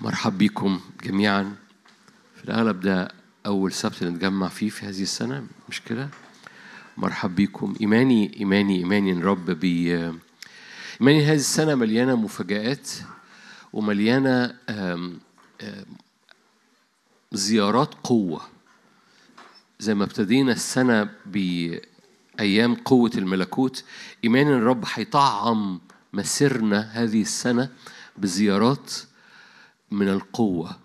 مرحب بكم جميعا. في الأغلب ده أول سبت نتجمع فيه في هذه السنة مش كده؟ مرحب بكم. إيماني إيماني إيماني إن رب بي إيماني هذه السنة مليانة مفاجآت ومليانة زيارات قوة. زي ما ابتدينا السنة بأيام قوة الملكوت إيمان الرب هيطعم مسيرنا هذه السنة بزيارات من القوة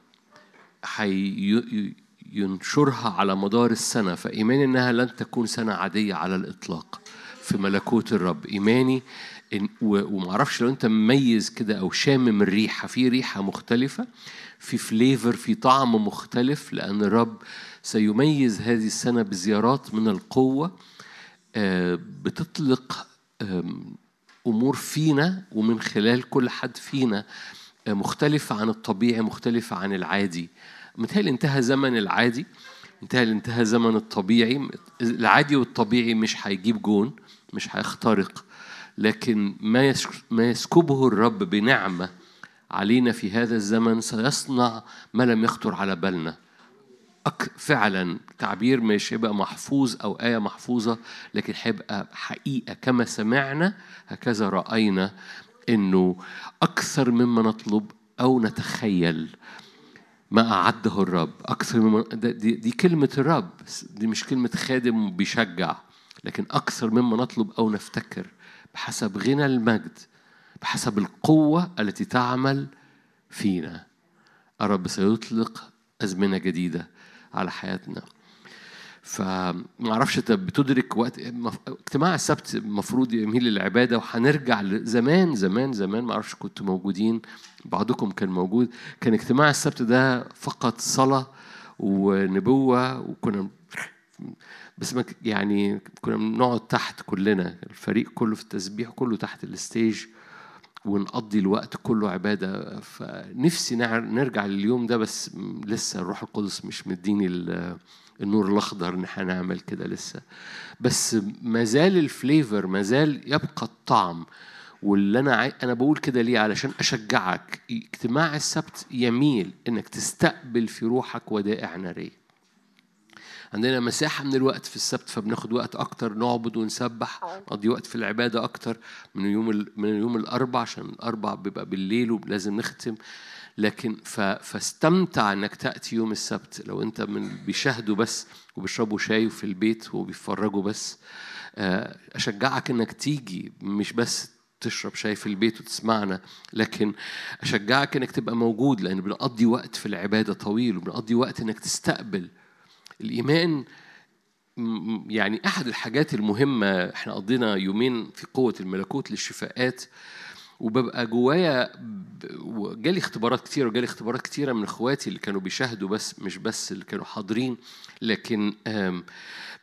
هينشرها على مدار السنة فإيماني إنها لن تكون سنة عادية على الإطلاق في ملكوت الرب. إيماني إن ومعرفش لو أنت مميز كده أو شامم الريحة في ريحة مختلفة في flavor في طعم مختلف لأن الرب سيميز هذه السنة بزيارات من القوة آه، بتطلق آم، أمور فينا ومن خلال كل حد فينا مختلفه عن الطبيعي مختلفه عن العادي. متهيألي انتهى زمن العادي متهيألي انتهى زمن الطبيعي. العادي والطبيعي مش هيجيب جون مش هيخترق. لكن ما ما يسكبه الرب بنعمة علينا في هذا الزمن سيصنع ما لم يخطر على بالنا. فعلا تعبير مش هيبقى محفوظ أو آية محفوظة لكن هيبقى حقيقة. كما سمعنا هكذا رأينا إنه أكثر مما نطلب أو نتخيل ما أعده الرب. أكثر مما دي, دي كلمة الرب. دي مش كلمة خادم بيشجع لكن أكثر مما نطلب أو نفتكر بحسب غنى المجد بحسب القوة التي تعمل فينا. الرب سيطلق أزمنة جديدة على حياتنا. فما أعرفش انت بتدرك وقت اجتماع السبت المفروض يميل للعبادة وهنرجع لزمان زمان زمان ما أعرفش كنتوا موجودين بعضكم كان موجود كان اجتماع السبت ده فقط صلاة ونبوة وكنا بس يعني كنا بنقعد تحت كلنا الفريق كله في التسبيح كله تحت الستيج ونقضي الوقت كله عبادة فنفسي نرجع لليوم ده بس لسه الروح القدس مش مديني النور الأخضر إن إحنا نعمل كده لسه. بس ما زال الفليفر ما زال يبقى الطعم. واللي أنا عاي... أنا بقول كده ليه؟ علشان أشجعك. اجتماع السبت يميل إنك تستقبل في روحك ودائع نارية. عندنا مساحة من الوقت في السبت فبناخد وقت أكتر نعبد ونسبح نقضي وقت في العبادة أكتر. من يوم ال... من يوم الأربع عشان الأربع بيبقى بالليل ولازم نختم. لكن. فاستمتع إنك تأتي يوم السبت لو أنت من بيشاهدوا بس وبيشربوا شاي في البيت وبيتفرجوا بس آه، أشجعك إنك تيجي مش بس تشرب شاي في البيت وتسمعنا لكن أشجعك إنك تبقى موجود لأن بنقضي وقت في العبادة طويل وبنقضي وقت إنك تستقبل الإيمان م- يعني أحد الحاجات المهمة إحنا قضينا يومين في قوة الملكوت للشفاءات وببقى جوايا وجالي اختبارات كتيرة وجالي اختبارات كتيرة من اخواتي اللي كانوا بيشاهدوا بس مش بس اللي كانوا حاضرين. لكن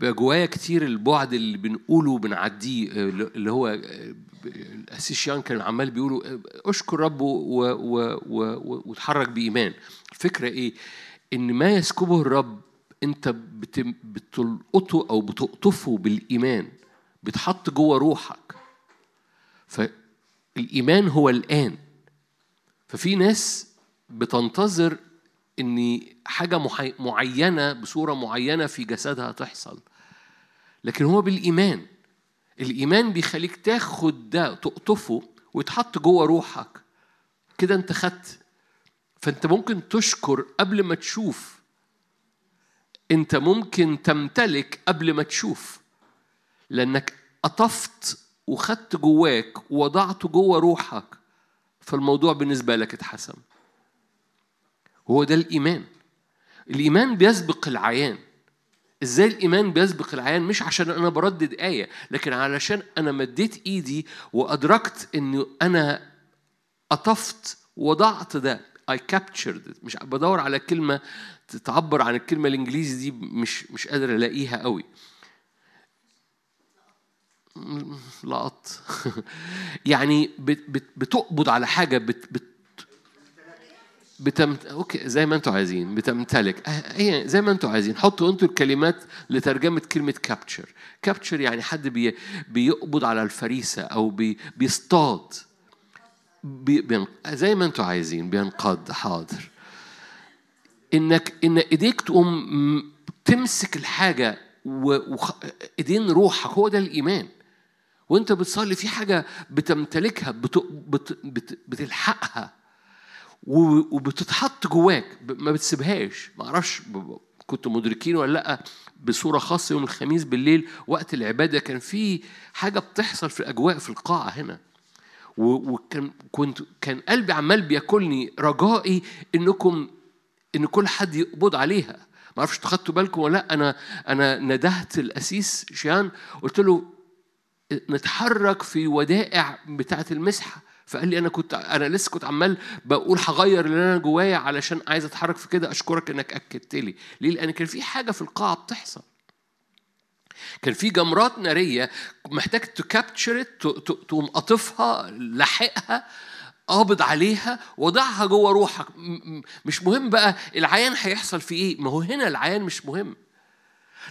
بقى جوايا كتير البعد اللي بنقوله وبنعديه آه، اللي هو آه، الأسيس يان كان عمال بيقولوا آه، أشكر رب و- و- و- و- وتحرك بإيمان. الفكرة إيه؟ إن ما يسكبه الرب بت- بتلقطه أو بتقطفه بالإيمان بتحط جوه روحك. فالإيمان هو الآن. ففي ناس بتنتظر إن حاجة محي- معينة بصورة معينة في جسدها تحصل. لكن هو بالإيمان. الإيمان بيخليك تاخد ده تقطفه ويتحط جوه روحك. كده أنت خدت. فأنت ممكن تشكر قبل ما تشوف. أنت ممكن تمتلك قبل ما تشوف. لأنك قطفت وخدت جواك ووضعته جوه روحك فالموضوع بالنسبة لك اتحسم هو ده الإيمان. الإيمان بيسبق العيان. إزاي الإيمان بيسبق العيان؟ مش عشان أنا بردد آية لكن علشان أنا مديت إيدي وأدركت إنه أنا قطفت وضعت ده. I captured it. مش بدور على كلمة تعبر عن الكلمة الإنجليزي دي مش مش قادر ألاقيها قوي لقط. يعني بت بت بتقبض على حاجة بت بت بتمت... أوكي زي ما أنتوا عايزين بتمتلك. هي زي ما أنتوا عايزين. حطوا أنتوا الكلمات لترجمة كلمة كابتشر capture يعني حد بي... بيقبض على الفريسة أو بي... بيصطاد. بي بين زي ما أنتوا عايزين بينقض حاضر. انك إن إيديك تقوم تمسك الحاجة وايدين روحك. هو ده الإيمان. وانت بتصلي في حاجة بتمتلكها بت... بت... بت... بتلحقها. وبتتحط جواك ما بتسيبهاش. ما أعرفش كنتوا مدركين ولا لأ بصورة خاصة يوم الخميس بالليل وقت العبادة كان في حاجة بتحصل في الأجواء في القاعة هنا. وكان كنت كان قلبي عمال بياكلني رجائي إنكم إن كل حد يقبض عليها. ما أعرفش خدتوا بالكم ولا لأ أنا أنا ندهت الاسيس شيان قلت له نتحرك في ودائع بتاعة المسحة. فقال لي أنا كنت أنا لسه كنت عمال بقول هغير اللي أنا جوايا علشان عايز أتحرك في كده أشكرك إنك أكدت لي. ليه؟ لأن كان في حاجة في القاعة بتحصل. كان في جمرات نارية محتاج تكابتشر تقوم قاطفها لاحقها قابض عليها وضعها جوه روحك. مش مهم بقى العيان هيحصل في إيه. ما هو هنا العيان مش مهم.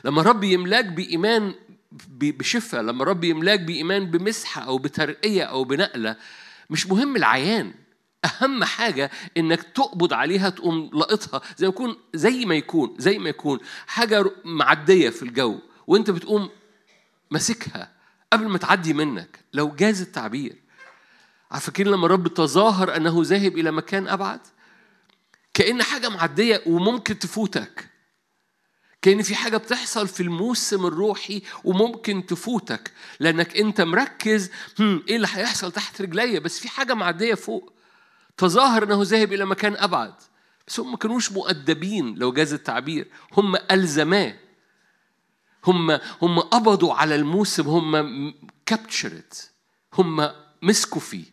لما رب يملاك بإيمان بشفة لما رب يملاك بإيمان بمسحة أو بترقية أو بنقلة مش مهم العيان. أهم حاجة إنك تقبض عليها تقوم لقطها. زي ما يكون زي ما يكون زي ما يكون حاجة معدية في الجو وأنت بتقوم ماسكها قبل ما تعدي منك لو جاز التعبير. فاكرين لما الرب تظاهر أنه ذاهب إلى مكان أبعد؟ كأن حاجة معدية وممكن تفوتك. كأن في حاجة بتحصل في الموسم الروحي وممكن تفوتك. لأنك أنت مركز إيه اللي هيحصل تحت رجليا؟ بس في حاجة معدية فوق. تظاهر إنه ذاهب إلى مكان أبعد. بس هم ما كانوش مؤدبين لو جاز التعبير. هم ألزماه. هم هم قبضوا على الموسم. هم كابتشرت هم مسكوا فيه.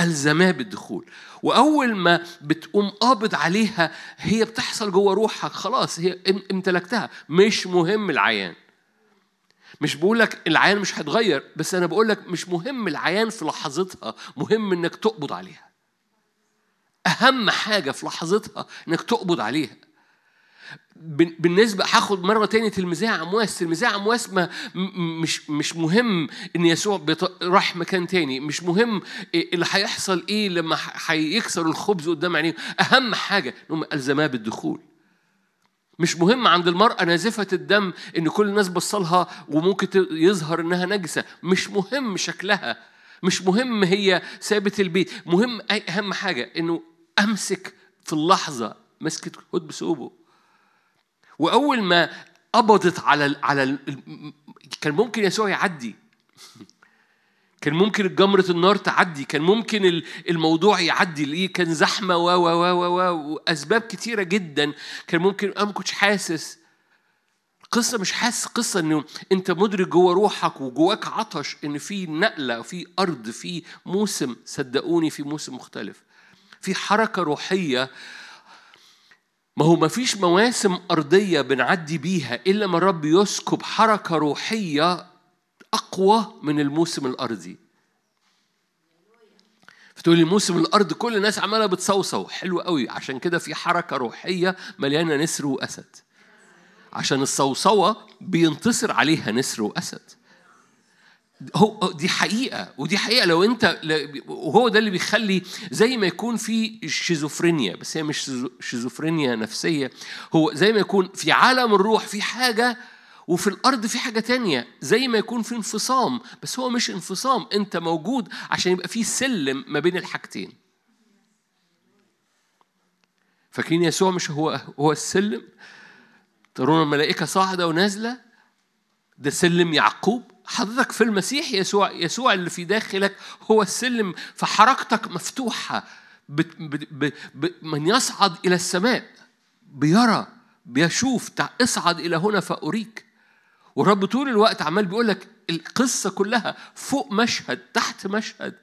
ألزماه بالدخول. وأول ما بتقوم قابض عليها هي بتحصل جوه روحك خلاص هي امتلكتها. مش مهم العيان. مش بقول لك العيان مش هيتغير بس أنا بقول لك مش مهم العيان في لحظتها مهم إنك تقبض عليها. أهم حاجة في لحظتها إنك تقبض عليها. بالنسبة هاخد مرة تاني تلميذيه عمواس. تلميذيه عمواس ما مش مش مهم إن يسوع راح مكان تاني. مش مهم اللي هيحصل إيه لما هيكسر الخبز قدام عينيه. أهم حاجة انهم ألزماه بالدخول. مش مهم عند المرأة نازفة الدم إن كل الناس بصلها وممكن يظهر إنها نجسة، مش مهم شكلها، مش مهم هي سابت البيت، مهم أهم حاجة إنه أمسك في اللحظة مسكت هد بثوبه وأول ما قبضت على على كان ممكن يسوع يعدي. كان ممكن جمرة النار تعدي. كان ممكن الموضوع يعدي. ليه؟ كان زحمة و و و و وأسباب كتيرة جدا. كان ممكن أنا ما كنتش حاسس. قصة مش حاسس قصة إنه أنت مدرك جوه روحك وجواك عطش إن في نقلة في أرض في موسم. صدقوني في موسم مختلف. في حركة روحية ما هو ما فيش مواسم أرضية بنعدي بيها إلا ما الرب يسكب حركة روحية أقوى من الموسم الأرضي. فتقولي موسم الأرض كل الناس عمالة بتصوصو. حلو قوي. عشان كده في حركة روحية مليانة نسر وأسد. عشان الصوصوة بينتصر عليها نسر وأسد. هو دي حقيقة ودي حقيقة. لو أنت وهو ده اللي بيخلي زي ما يكون في شيزوفرينيا بس هي مش شيزوفرينيا نفسية. هو زي ما يكون في عالم الروح في حاجة وفي الأرض في حاجة تانية. زي ما يكون في انفصام بس هو مش انفصام. أنت موجود عشان يبقى في سلم ما بين الحاجتين. فاكرين يسوع مش هو هو السلم؟ ترون الملائكة صاعدة ونازلة؟ ده سلم يعقوب؟ حضرتك في المسيح يسوع يسوع اللي في داخلك هو السلم فحركتك مفتوحة من يصعد إلى السماء بيرى بيشوف اصعد إلى هنا فأريك. والرب طول الوقت عمال بيقول لك القصة كلها فوق مشهد تحت مشهد.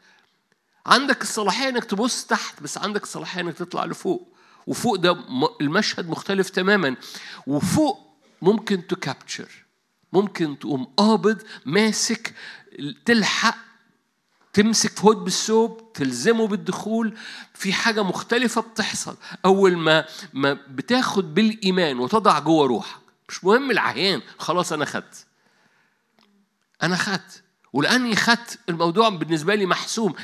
عندك الصلاحية إنك تبص تحت بس عندك الصلاحية إنك تطلع لفوق. وفوق ده المشهد مختلف تماما. وفوق ممكن تكابتشر ممكن تقوم قابض ماسك تلحق تمسك في هود بالثوب تلزمه بالدخول. في حاجة مختلفة بتحصل. أول ما ما بتاخد بالإيمان وتضع جوه روحك. مش مهم العيان خلاص أنا خدت. أنا خدت. ولأني خدت الموضوع بالنسبة لي محسوم.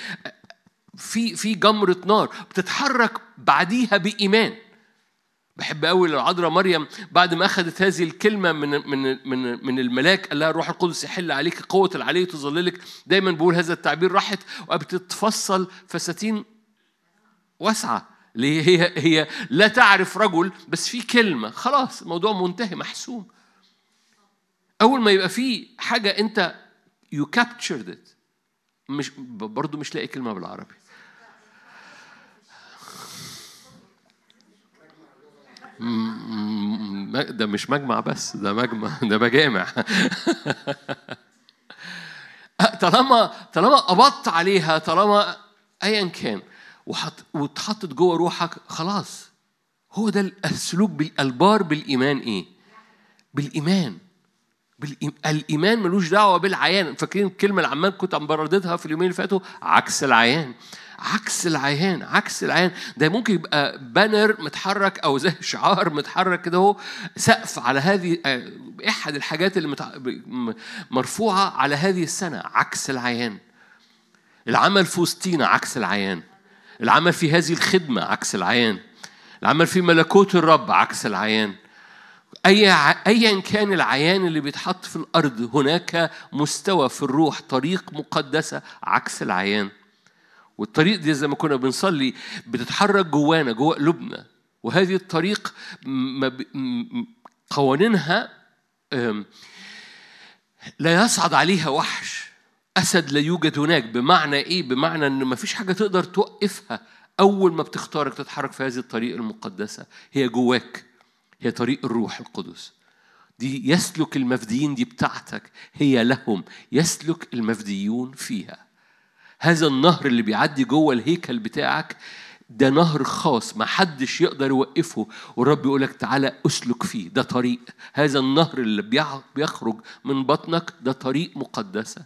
في في جمرة نار بتتحرك بعديها بإيمان. بحب قوي العذراء مريم بعد ما أخذت هذه الكلمة من من من من الملاك قال لها الروح القدس يحل عليك قوة العلي تظللك. دايما بقول هذا التعبير راحت وبتتفصل فساتين واسعة. ليه هي هي لا تعرف رجل بس في كلمة. خلاص الموضوع منتهي محسوم. أول ما يبقى في حاجة أنت يو كابتشرد مش برضه مش لاقي كلمة بالعربي. ده مش مجمع بس ده مجمع ده مجامع. طالما طالما قبضت عليها طالما ايا كان وحط واتحطت جوه روحك خلاص. هو ده السلوك بالألبار بالإيمان إيه؟ بالإيمان. الإيمان ملوش دعوة بالعيان. فاكرين الكلمة اللي عمال كنت عم برددها في اليومين اللي فاتوا؟ عكس العيان. عكس العيان عكس العيان. ده ممكن يبقى بانر متحرك أو زي شعار متحرك كده أهو سقف على هذه آه، احد الحاجات اللي مرفوعة على هذه السنة عكس العيان. العمل في وسطينا عكس العيان. العمل في هذه الخدمة عكس العيان. العمل في ملكوت الرب عكس العيان. أي أيا كان العيان اللي بيتحط في الأرض هناك مستوى في الروح طريق مقدسة عكس العيان. والطريق دي زي ما كنا بنصلي بتتحرك جوانا جوا قلوبنا. وهذه الطريق قوانينها لا يصعد عليها وحش. أسد لا يوجد هناك. بمعنى إيه؟ بمعنى إن ما فيش حاجة تقدر توقفها أول ما بتختارك تتحرك في هذه الطريق المقدسة. هي جواك. هي طريق الروح القدس. دي يسلك المفديين دي بتاعتك. هي لهم. يسلك المفديون فيها. هذا النهر اللي بيعدي جوه الهيكل بتاعك ده نهر خاص ما حدش يقدر يوقفه. والرب يقول لك تعالى أسلك فيه ده طريق. هذا النهر اللي بيخرج من بطنك ده طريق مقدسة.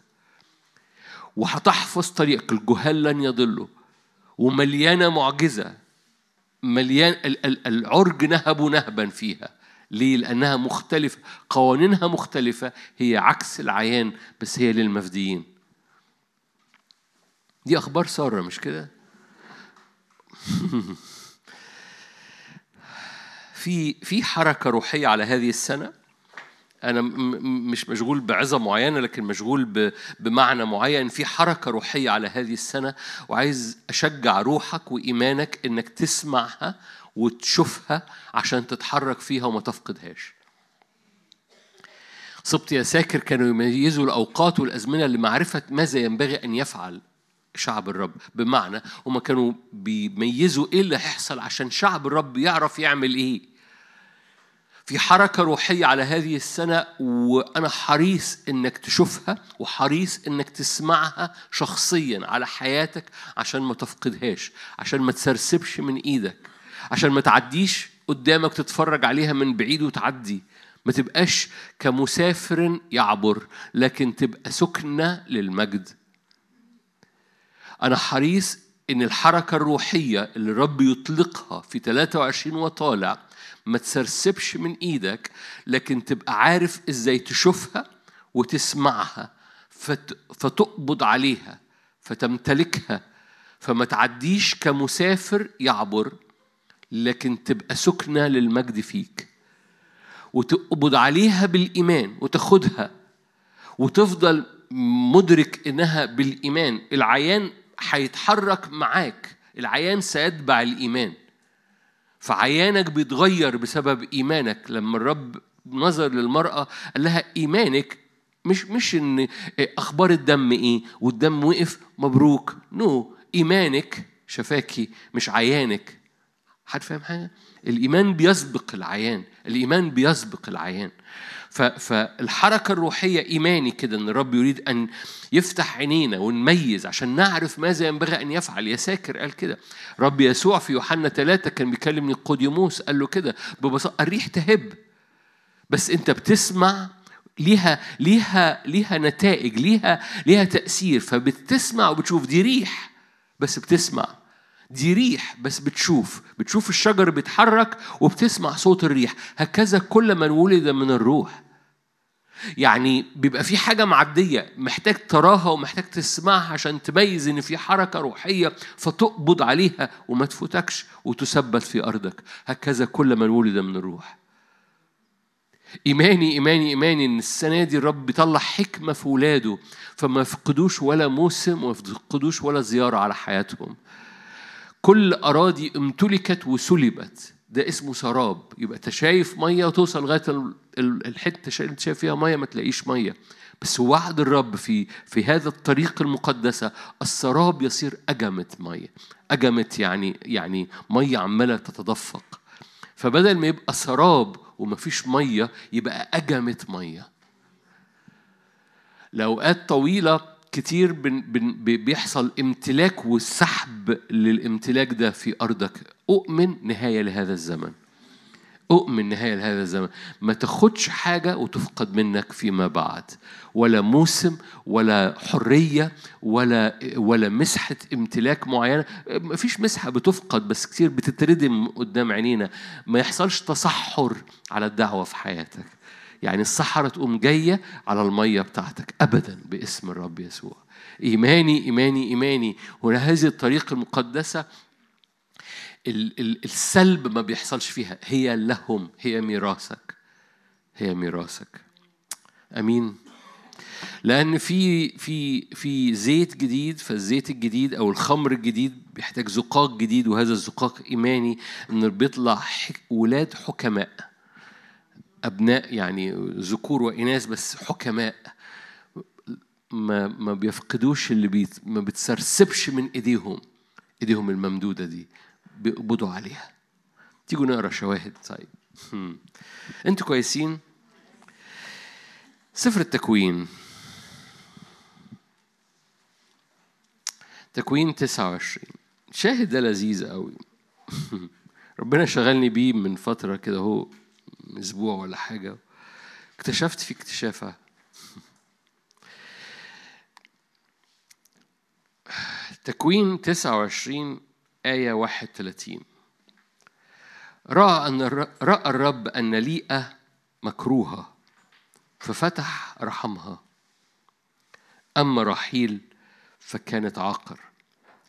وهتحفظ طريقك الجهال لن يضلوا ومليانة معجزة. مليان العرج نهب نهبا فيها. ليه؟ لأنها مختلفة. قوانينها مختلفة. هي عكس العيان بس هي للمفديين. دي أخبار سارة مش كده؟ في في حركة روحية على هذه السنة أنا مش مشغول بعظة معينة لكن مشغول بمعنى معين في حركة روحية على هذه السنة وعايز أشجع روحك وإيمانك إنك تسمعها وتشوفها عشان تتحرك فيها وما تفقدهاش. صبت يا ساكر كانوا يميزوا الأوقات والأزمنة لمعرفة ماذا ينبغي أن يفعل شعب الرب. بمعنى هما كانوا بيميزوا إيه اللي هيحصل عشان شعب الرب يعرف يعمل إيه. في حركة روحية على هذه السنة وأنا حريص إنك تشوفها وحريص إنك تسمعها شخصيا على حياتك عشان ما تفقدهاش عشان ما تسرسبش من إيدك عشان ما تعديش قدامك تتفرج عليها من بعيد وتعدي. ما تبقاش كمسافر يعبر لكن تبقى سكنة للمجد. أنا حريص إن الحركة الروحية اللي الرب يطلقها في 23 وطالع ما تسرسبش من إيدك لكن تبقى عارف إزاي تشوفها وتسمعها فتقبض عليها فتمتلكها فما تعديش كمسافر يعبر لكن تبقى سكنة للمجد فيك. وتقبض عليها بالإيمان وتاخدها وتفضل مدرك إنها بالإيمان. العيان هيتحرك معاك. العيان سيتبع الإيمان. فعيانك بيتغير بسبب إيمانك. لما الرب نظر للمرأة قال لها إيمانك مش مش إن أخبار الدم إيه والدم وقف مبروك. نو no. إيمانك شفاكي مش عيانك. حد فاهم حاجة؟ الإيمان بيسبق العيان. الإيمان بيسبق العيان. فالحركة الروحية إيماني كده إن الرب يريد أن يفتح عينينا ونميز عشان نعرف ماذا ينبغي أن يفعل. يا ساكر قال كده. رب يسوع في يوحنا ثلاثة كان بيكلم نيقوديموس قال له كده ببساطة الريح تهب بس أنت بتسمع ليها ليها ليها نتائج ليها ليها تأثير فبتسمع وبتشوف دي ريح بس بتسمع. دي ريح بس بتشوف بتشوف الشجر بيتحرك وبتسمع صوت الريح. هكذا كل من ولد من الروح. يعني بيبقى في حاجة معدية محتاج تراها ومحتاج تسمعها عشان تميز إن في حركة روحية فتقبض عليها وما تفوتكش وتثبت في أرضك. هكذا كل من ولد من الروح. إيماني إيماني إيماني إن السنة دي الرب بيطلع حكمة في ولاده فما يفقدوش ولا موسم وما يفقدوش ولا زيارة على حياتهم. كل أراضي امتلكت وسلبت. ده اسمه سراب. يبقى أنت شايف مية وتوصل لغاية الحتة اللي أنت شايف فيها مية ما تلاقيش مية. بس وعد الرب في في هذا الطريق المقدسة السراب يصير اجمت مية. اجمت يعني يعني مية عمالة تتدفق. فبدل ما يبقى سراب ومفيش مية يبقى اجمت مية. لأوقات طويلة كتير بن بن بيحصل امتلاك وسحب للامتلاك ده في أرضك. أؤمن نهاية لهذا الزمن. أؤمن نهاية لهذا الزمن. ما تاخدش حاجة وتفقد منك فيما بعد. ولا موسم ولا حرية ولا ولا مسحة امتلاك معينة. ما فيش مسحة بتفقد بس كتير بتتردم قدام عينينا. ما يحصلش تصحر على الدعوة في حياتك. يعني الصحراء تقوم جاية على المية بتاعتك. ابدا باسم الرب يسوع. إيماني إيماني إيماني. هنا هذه الطريق المقدسة السلب ما بيحصلش فيها. هي لهم هي ميراثك. هي ميراثك. أمين. لأن في في في زيت جديد فالزيت الجديد أو الخمر الجديد بيحتاج زقاق جديد. وهذا الزقاق إيماني إن بيطلع ولاد حكماء. أبناء يعني ذكور وإناث بس حكماء. ما ما بيفقدوش اللي بيت ما بتسرسبش من إيديهم. إيديهم الممدودة دي بيقبضوا عليها. تيجوا نقرأ شواهد. طيب. أنتوا كويسين؟ سفر التكوين. تكوين 29 شاهد ده لذيذ قوي ربنا شغلني بيه من فترة كده هو أسبوع ولا حاجة اكتشفت في اكتشافة تكوين 29 آية 31 رأى أن رأى الرب أن ليئة مكروهة ففتح رحمها. أما رحيل فكانت عاقر.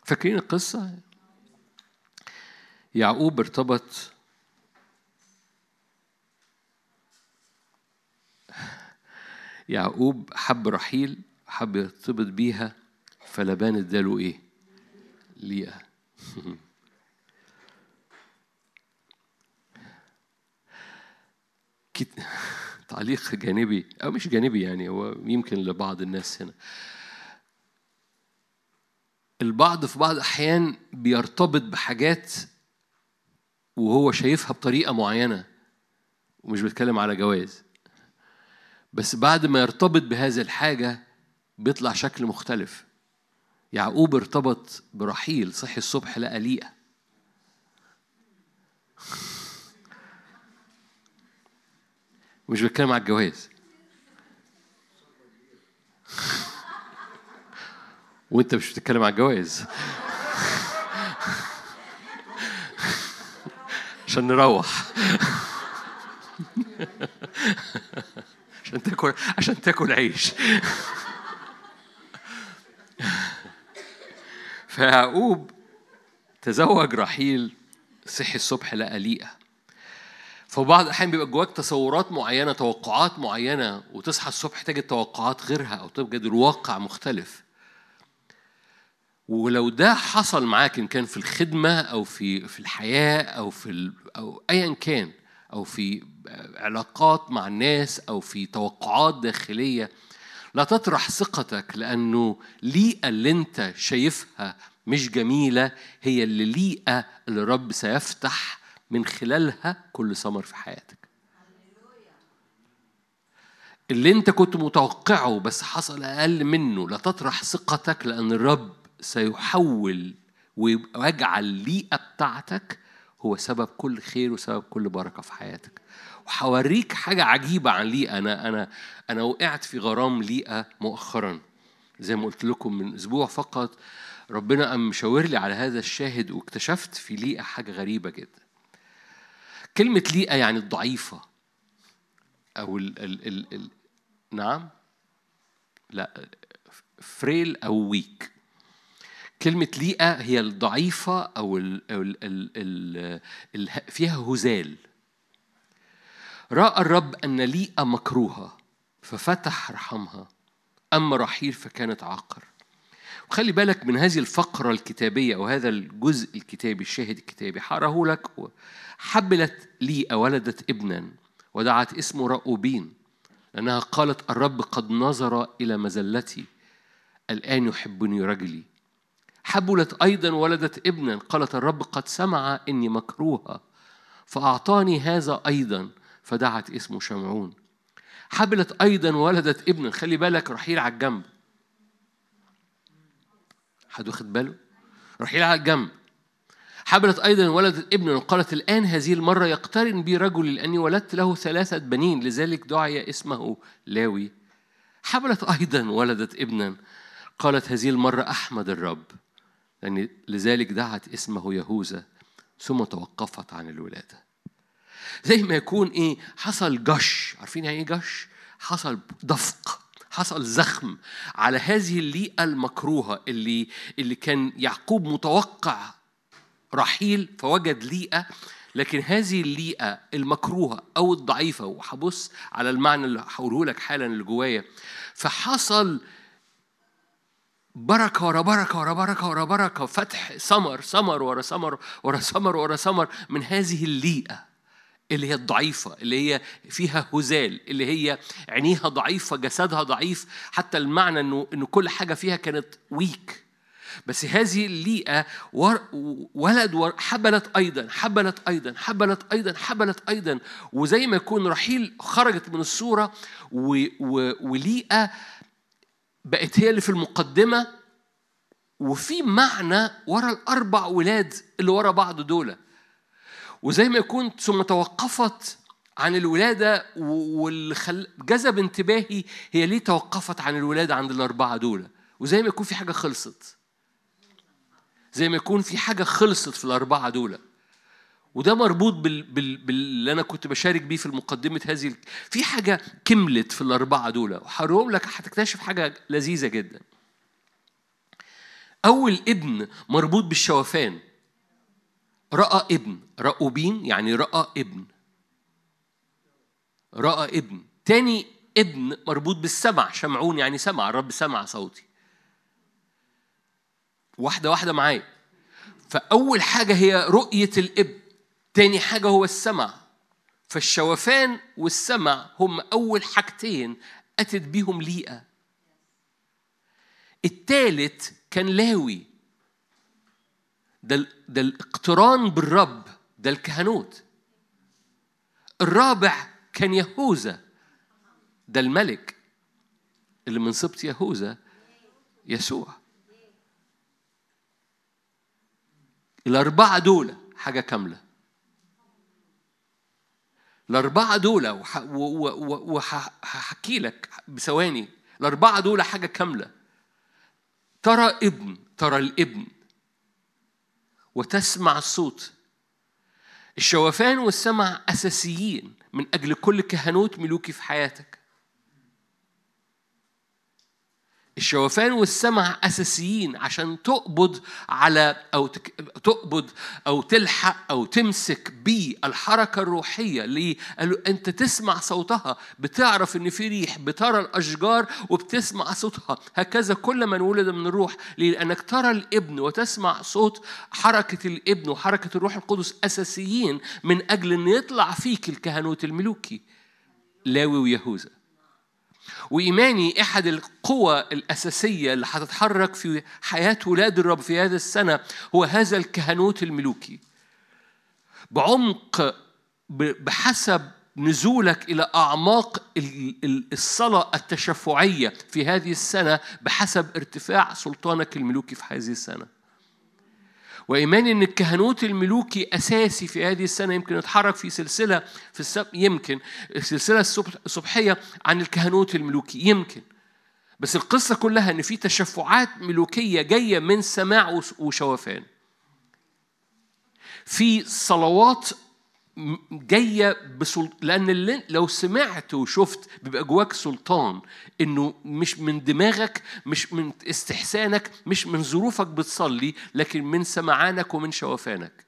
فاكرين القصة؟ يعقوب ارتبط يعقوب حب رحيل حب يرتبط بيها فلبان اداله إيه؟ ليئة. تعليق جانبي أو مش جانبي يعني هو يمكن لبعض الناس هنا. البعض في بعض الأحيان بيرتبط بحاجات وهو شايفها بطريقة معينة ومش بتكلم على جواز. بس بعد ما يرتبط بهذه الحاجة بيطلع شكل مختلف. يعقوب ارتبط برحيل صحي الصبح لقى ليئة مش بتكلم على الجواز. وأنت مش بتتكلم على الجواز. عشان نروح. عشان تاكل عشان تاكل عيش. فيعقوب تزوج رحيل صحي الصبح لقى ليئة. فبعض الأحيان بيبقى جواك تصورات معينة توقعات معينة وتصحى الصبح تجد توقعات غيرها أو تجد الواقع مختلف. ولو ده حصل معاك إن كان في الخدمة أو في في الحياة أو في أو أيا كان أو في علاقات مع الناس أو في توقعات داخلية لا تطرح ثقتك لأنه ليئة اللي أنت شايفها مش جميلة هي اللي ليئة اللي الرب سيفتح من خلالها كل ثمر في حياتك. اللي أنت كنت متوقعه بس حصل أقل منه لا تطرح ثقتك لأن الرب سيحول ويجعل الليئة بتاعتك هو سبب كل خير وسبب كل بركة في حياتك. وهوريك حاجة عجيبة عن ليئة. أنا أنا أنا وقعت في غرام ليئة مؤخرا. زي ما قلت لكم من أسبوع فقط ربنا قام مشاور لي على هذا الشاهد واكتشفت في ليئة حاجة غريبة جدا. كلمة ليئة يعني الضعيفة. أو ال ال ال ال نعم؟ لا فريل أو ويك كلمة ليئة هي الضعيفة أو ال ال ال ال ال فيها هزال. رأى الرب أن ليئة مكروهة ففتح رحمها. أما رحيل فكانت عاقر. وخلي بالك من هذه الفقرة الكتابية أو هذا الجزء الكتابي الشاهد الكتابي. حاره لك حبلت ليئة ولدت ابنا ودعت اسمه رأوبين لأنها قالت الرب قد نظر إلى مزلتي الآن يحبني رجلي. حبلت أيضا ولدت ابنا. قالت الرب قد سمع إني مكروهة فأعطاني هذا أيضا فدعت اسمه شمعون. حبلت أيضا ولدت ابنا. خلي بالك رحيل على الجنب. حد واخد باله؟ رحيل على الجنب. حبلت أيضا ولدت ابنا. وقالت الآن هذه المرة يقترن بي رجل لأني ولدت له ثلاثة بنين لذلك دعي اسمه لاوي. حبلت أيضا ولدت ابنا. قالت هذه المرة أحمد الرب. لأن لذلك دعت اسمه يهوذا ثم توقفت عن الولادة. زي ما يكون إيه حصل جش. عارفين يعني إيه جش؟ حصل دفق حصل زخم على هذه الليئة المكروهة اللي اللي كان يعقوب متوقع رحيل فوجد ليئة. لكن هذه الليئة المكروهة أو الضعيفة وهبص على المعنى اللي هقوله لك حالا اللي جوايا فحصل بركة ورا بركة ورا بركة ورا بركة فتح ثمر ثمر ورا ثمر ورا ثمر ورا ثمر من هذه الليئة اللي هي الضعيفة اللي هي فيها هزال اللي هي عينيها ضعيفة جسدها ضعيف حتى المعنى انه إنه كل حاجة فيها كانت ويك بس هذه الليئة ولد حبلت أيضا حبلت أيضا حبلت أيضا حبلت أيضا. وزي ما يكون رحيل خرجت من الصورة وليئة بقت هي اللي في المقدمة وفي معنى ورا الأربع ولاد اللي ورا بعض دول. وزي ما يكون ثم توقفت عن الولادة واللي. جذب انتباهي هي ليه توقفت عن الولادة عند الأربعة دول. وزي ما يكون في حاجة خلصت. زي ما يكون في حاجة خلصت في الأربعة دول. وده مربوط بال... بال... باللي أنا كنت بشارك بيه في مقدمة هذه في حاجة كملت في الأربعة دول. وهقول لك هتكتشف حاجة لذيذة جدا. أول ابن مربوط بالشوفان رأى ابن رأوبين يعني رأى ابن. رأى ابن. تاني ابن مربوط بالسمع شمعون يعني سمع الرب سمع صوتي. واحدة واحدة معايا. فأول حاجة هي رؤية الإبن. تاني حاجة هو السمع. فالشوفان والسمع هم أول حاجتين أتت بيهم ليئة. التالت كان لاوي. ده ده الاقتران بالرب ده الكهنوت. الرابع كان يهوذا ده الملك اللي من سبط يهوذا يسوع. الأربعة دول حاجة كاملة. الأربعة دول وهحكي لك بثواني. الأربعة دول حاجة كاملة. ترى ابن ترى الابن وتسمع الصوت. الشوفان والسمع أساسيين من أجل كل كهنوت ملوكي في حياتك. الشوفان والسمع أساسيين عشان تقبض على أو تقبض أو تلحق أو تمسك بالحركة الروحية ليه؟ قالوا أنت تسمع صوتها بتعرف إن في ريح بترى الأشجار وبتسمع صوتها هكذا كل من ولد من الروح ليه؟ لأنك ترى الإبن وتسمع صوت حركة الإبن وحركة الروح القدس أساسيين من أجل أن يطلع فيك الكهنوت الملوكي لاوي ويهوذا وإيماني أحد القوى الأساسية اللي هتتحرك في حياة ولاد الرب في هذا السنة هو هذا الكهنوت الملوكي. بعمق بحسب نزولك إلى أعماق الصلاة التشفعية في هذه السنة بحسب ارتفاع سلطانك الملوكي في هذه السنة. وإيماني إن الكهنوت الملوكي أساسي في هذه السنة يمكن نتحرك في سلسلة في السب يمكن السلسلة الصبحية عن الكهنوت الملوكي يمكن. بس القصة كلها إن في تشفعات ملوكية جاية من سماع وشوفان في صلوات جاية بسلط... لأن اللي... لو سمعت وشفت بيبقى جواك سلطان إنه مش من دماغك مش من استحسانك مش من ظروفك بتصلي لكن من سمعانك ومن شوفانك.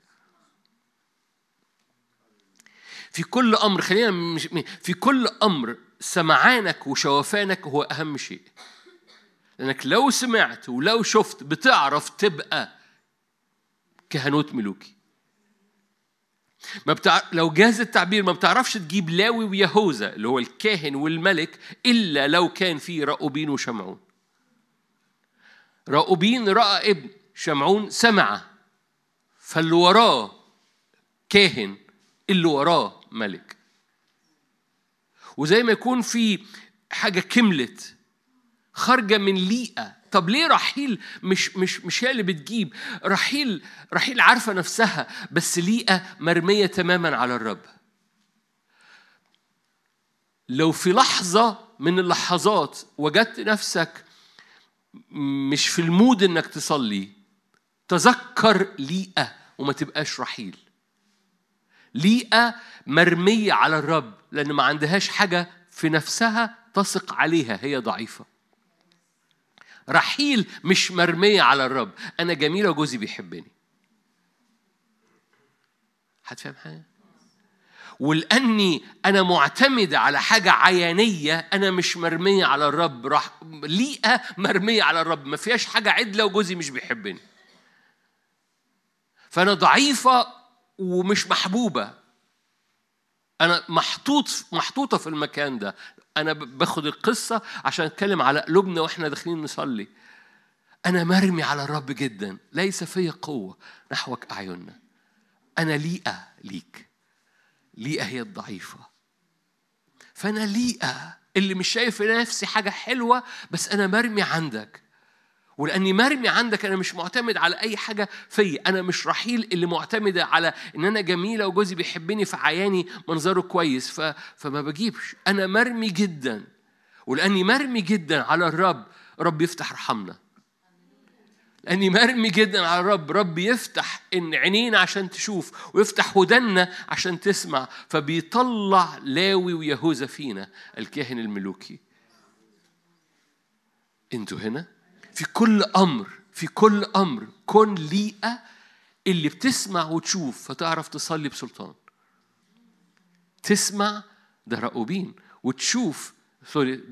في كل أمر خلينا مش... في كل أمر سمعانك وشوفانك هو أهم شيء. لأنك لو سمعت ولو شفت بتعرف تبقى كهنوت ملوكي. ما بتع... لو جاز التعبير ما بتعرفش تجيب لاوي ويهوذا اللي هو الكاهن والملك إلا لو كان في رأوبين وشمعون. رأوبين رأى ابن شمعون سمع فاللي وراه كاهن اللي وراه ملك. وزي ما يكون في حاجة كملت خارجة من ليئة. طب ليه رحيل مش مش مش هي اللي بتجيب؟ رحيل رحيل عارفة نفسها بس ليئة مرمية تماما على الرب. لو في لحظة من اللحظات وجدت نفسك مش في المود إنك تصلي تذكر ليئة وما تبقاش رحيل. ليئة مرمية على الرب لأن ما عندهاش حاجة في نفسها تثق عليها هي ضعيفة. رحيل مش مرمية على الرب. أنا جميلة وجوزي بيحبني. هتفهم حاجة؟ ولأني أنا معتمدة على حاجة عيانية أنا مش مرمية على الرب. راح ليئة مرمية على الرب. ما فيهاش حاجة عدلة وجوزي مش بيحبني. فأنا ضعيفة ومش محبوبة. أنا محطوط محطوطة في المكان ده. أنا باخد القصة عشان أتكلم على قلوبنا وإحنا داخلين نصلي. أنا مرمي على الرب جدا. ليس في قوة نحوك أعيننا. أنا ليئة ليك. ليئة هي الضعيفة. فأنا ليئة. اللي مش شايف نفسي حاجة حلوة بس أنا مرمي عندك. ولاني مرمي عندك أنا مش معتمد على اي حاجة فيا. أنا مش رحيل اللي معتمده على ان أنا جميله وجوزي بيحبني فعياني منظره كويس. ف... فما بجيبش. أنا مرمي جدا. ولاني مرمي جدا على الرب رب يفتح رحمنا. لاني مرمي جدا على الرب رب يفتح إن عينينا عشان تشوف ويفتح ودنا عشان تسمع. فبيطلع لاوي ويهوذا فينا الكاهن الملوكي. أنتوا هنا؟ في كل أمر في كل أمر كن ليئة اللي بتسمع وتشوف فتعرف تصلي بسلطان. تسمع ده رأوبين وتشوف سوري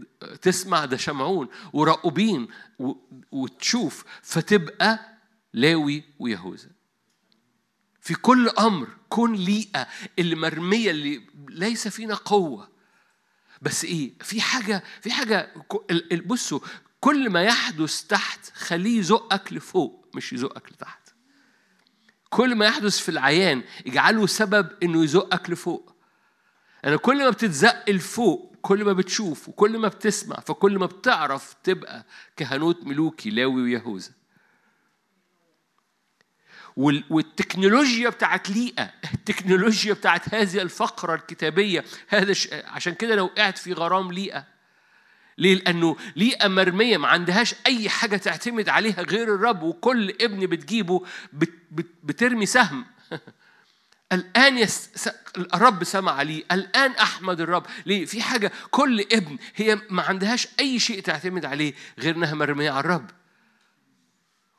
تسمع ده شمعون ورأوبين وتشوف فتبقى لاوي ويهوذا. في كل أمر كن ليئة اللي مرمية اللي ليس فينا قوة. بس إيه؟ في حاجة في حاجة بصوا كل ما يحدث تحت خليه يزقك لفوق مش يزقك لتحت. كل ما يحدث في العيان اجعله سبب إنه يزقك لفوق. أنا يعني كل ما بتتزق لفوق كل ما بتشوف وكل ما بتسمع فكل ما بتعرف تبقى كهنوت ملوكي لاوي ويهوذا. والتكنولوجيا بتاعت ليئة التكنولوجيا بتاعت هذه الفقرة الكتابية هذا عشان كده لو وقعت في غرام ليئة ليه؟ لأنه ليئة مرمية ما عندهاش أي حاجة تعتمد عليها غير الرب وكل ابن بتجيبه بت بت بترمي سهم. الآن يس... الرب سمع عليه الآن أحمد الرب. ليه؟ في حاجة كل ابن هي ما عندهاش أي شيء تعتمد عليه غير إنها مرمية على الرب.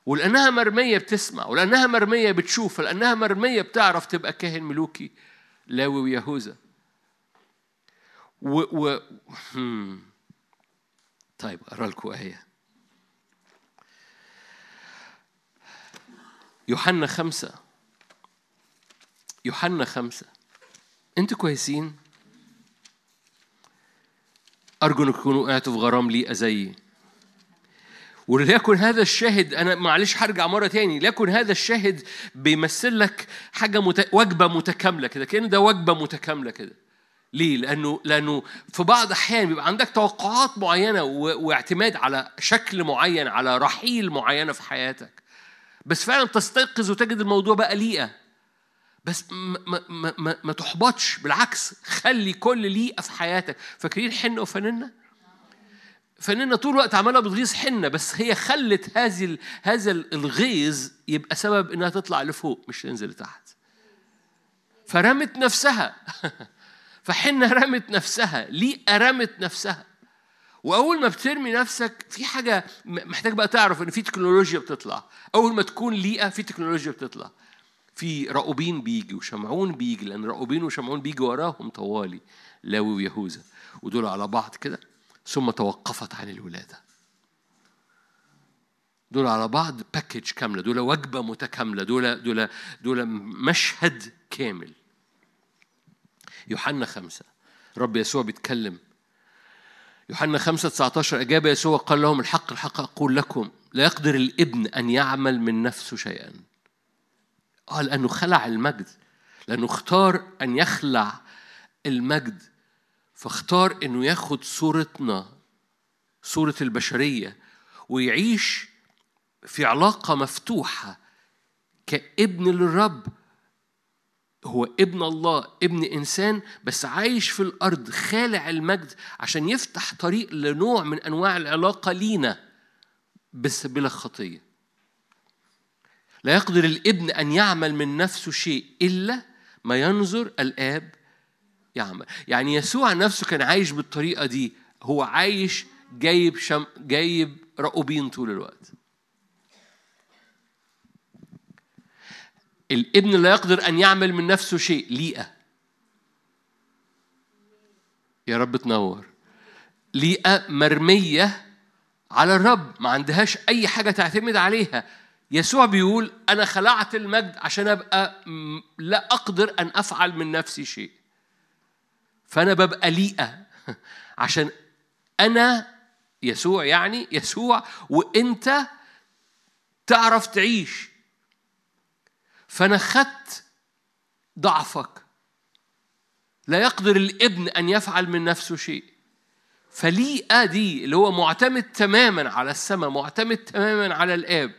ولأنها مرمية بتسمع ولأنها مرمية بتشوف ولأنها مرمية بتعرف تبقى كاهن ملوكي لاوي ويهوذا. و, و... طيب أقرأ لكم آية. يوحنا خمسة. يوحنا خمسة. أنتوا كويسين؟ أرجو أن تكونوا وقعتوا في غرام لي زيي وليكن هذا الشاهد أنا معلش هرجع مرة تاني. ليكن هذا الشاهد بيمثل لك حاجة مت... وجبة متكاملة كده كان ده وجبة متكاملة كده. ليه؟ لأنه لأنه في بعض الأحيان بيبقى عندك توقعات معينة واعتماد على شكل معين على رحيل معينة في حياتك. بس فعلا تستيقظ وتجد الموضوع بقى ليئة. بس ما, ما, ما, ما تحبطش بالعكس خلي كل ليئة في حياتك. فاكرين حنة وفننة؟ فننة طول الوقت عمالة بتغيظ حنة بس هي خلت هذه هذا الغيظ يبقى سبب إنها تطلع لفوق مش تنزل لتحت. فرمت نفسها فحنة رمت نفسها. ليئة رمت نفسها؟ وأول ما بترمي نفسك في حاجة محتاج بقى تعرف إن في تكنولوجيا بتطلع. أول ما تكون ليئة في تكنولوجيا بتطلع. في راؤوبين بيجي وشمعون بيجي لأن راؤوبين وشمعون بيجي وراهم طوالي لاوي ويهوذا. ودول على بعض كده. ثم توقفت عن الولادة. دول على بعض باكج كاملة. دول وجبة متكاملة. دول دول دول مشهد كامل. يوحنا خمسة. رب يسوع بيتكلم. يوحنا 5 19 أجاب يسوع قال لهم الحق الحق أقول لكم لا يقدر الابن أن يعمل من نفسه شيئا. قال لأنه خلع المجد. لأنه اختار أن يخلع المجد. فاختار أنه ياخد صورتنا صورة البشرية ويعيش في علاقة مفتوحة كابن للرب. هو ابن الله ابن إنسان بس عايش في الأرض خالع المجد عشان يفتح طريق لنوع من أنواع العلاقة لينا بس بلا خطية. لا يقدر الابن أن يعمل من نفسه شيء إلا ما ينظر الآب يعمل. يعني يسوع نفسه كان عايش بالطريقة دي هو عايش جايب شم جايب رأوبين طول الوقت. الابن لا يقدر أن يعمل من نفسه شيء ليئة. يا رب تنور. ليئة مرمية على الرب ما عندهاش أي حاجة تعتمد عليها. يسوع بيقول أنا خلعت المجد عشان أبقى لا أقدر أن أفعل من نفسي شيء. فأنا ببقى ليئة. عشان أنا يسوع يعني يسوع وأنت تعرف تعيش. فأنا خدت ضعفك. لا يقدر الابن أن يفعل من نفسه شيء. فليئة دي اللي هو معتمد تماما على السماء معتمد تماما على الآب.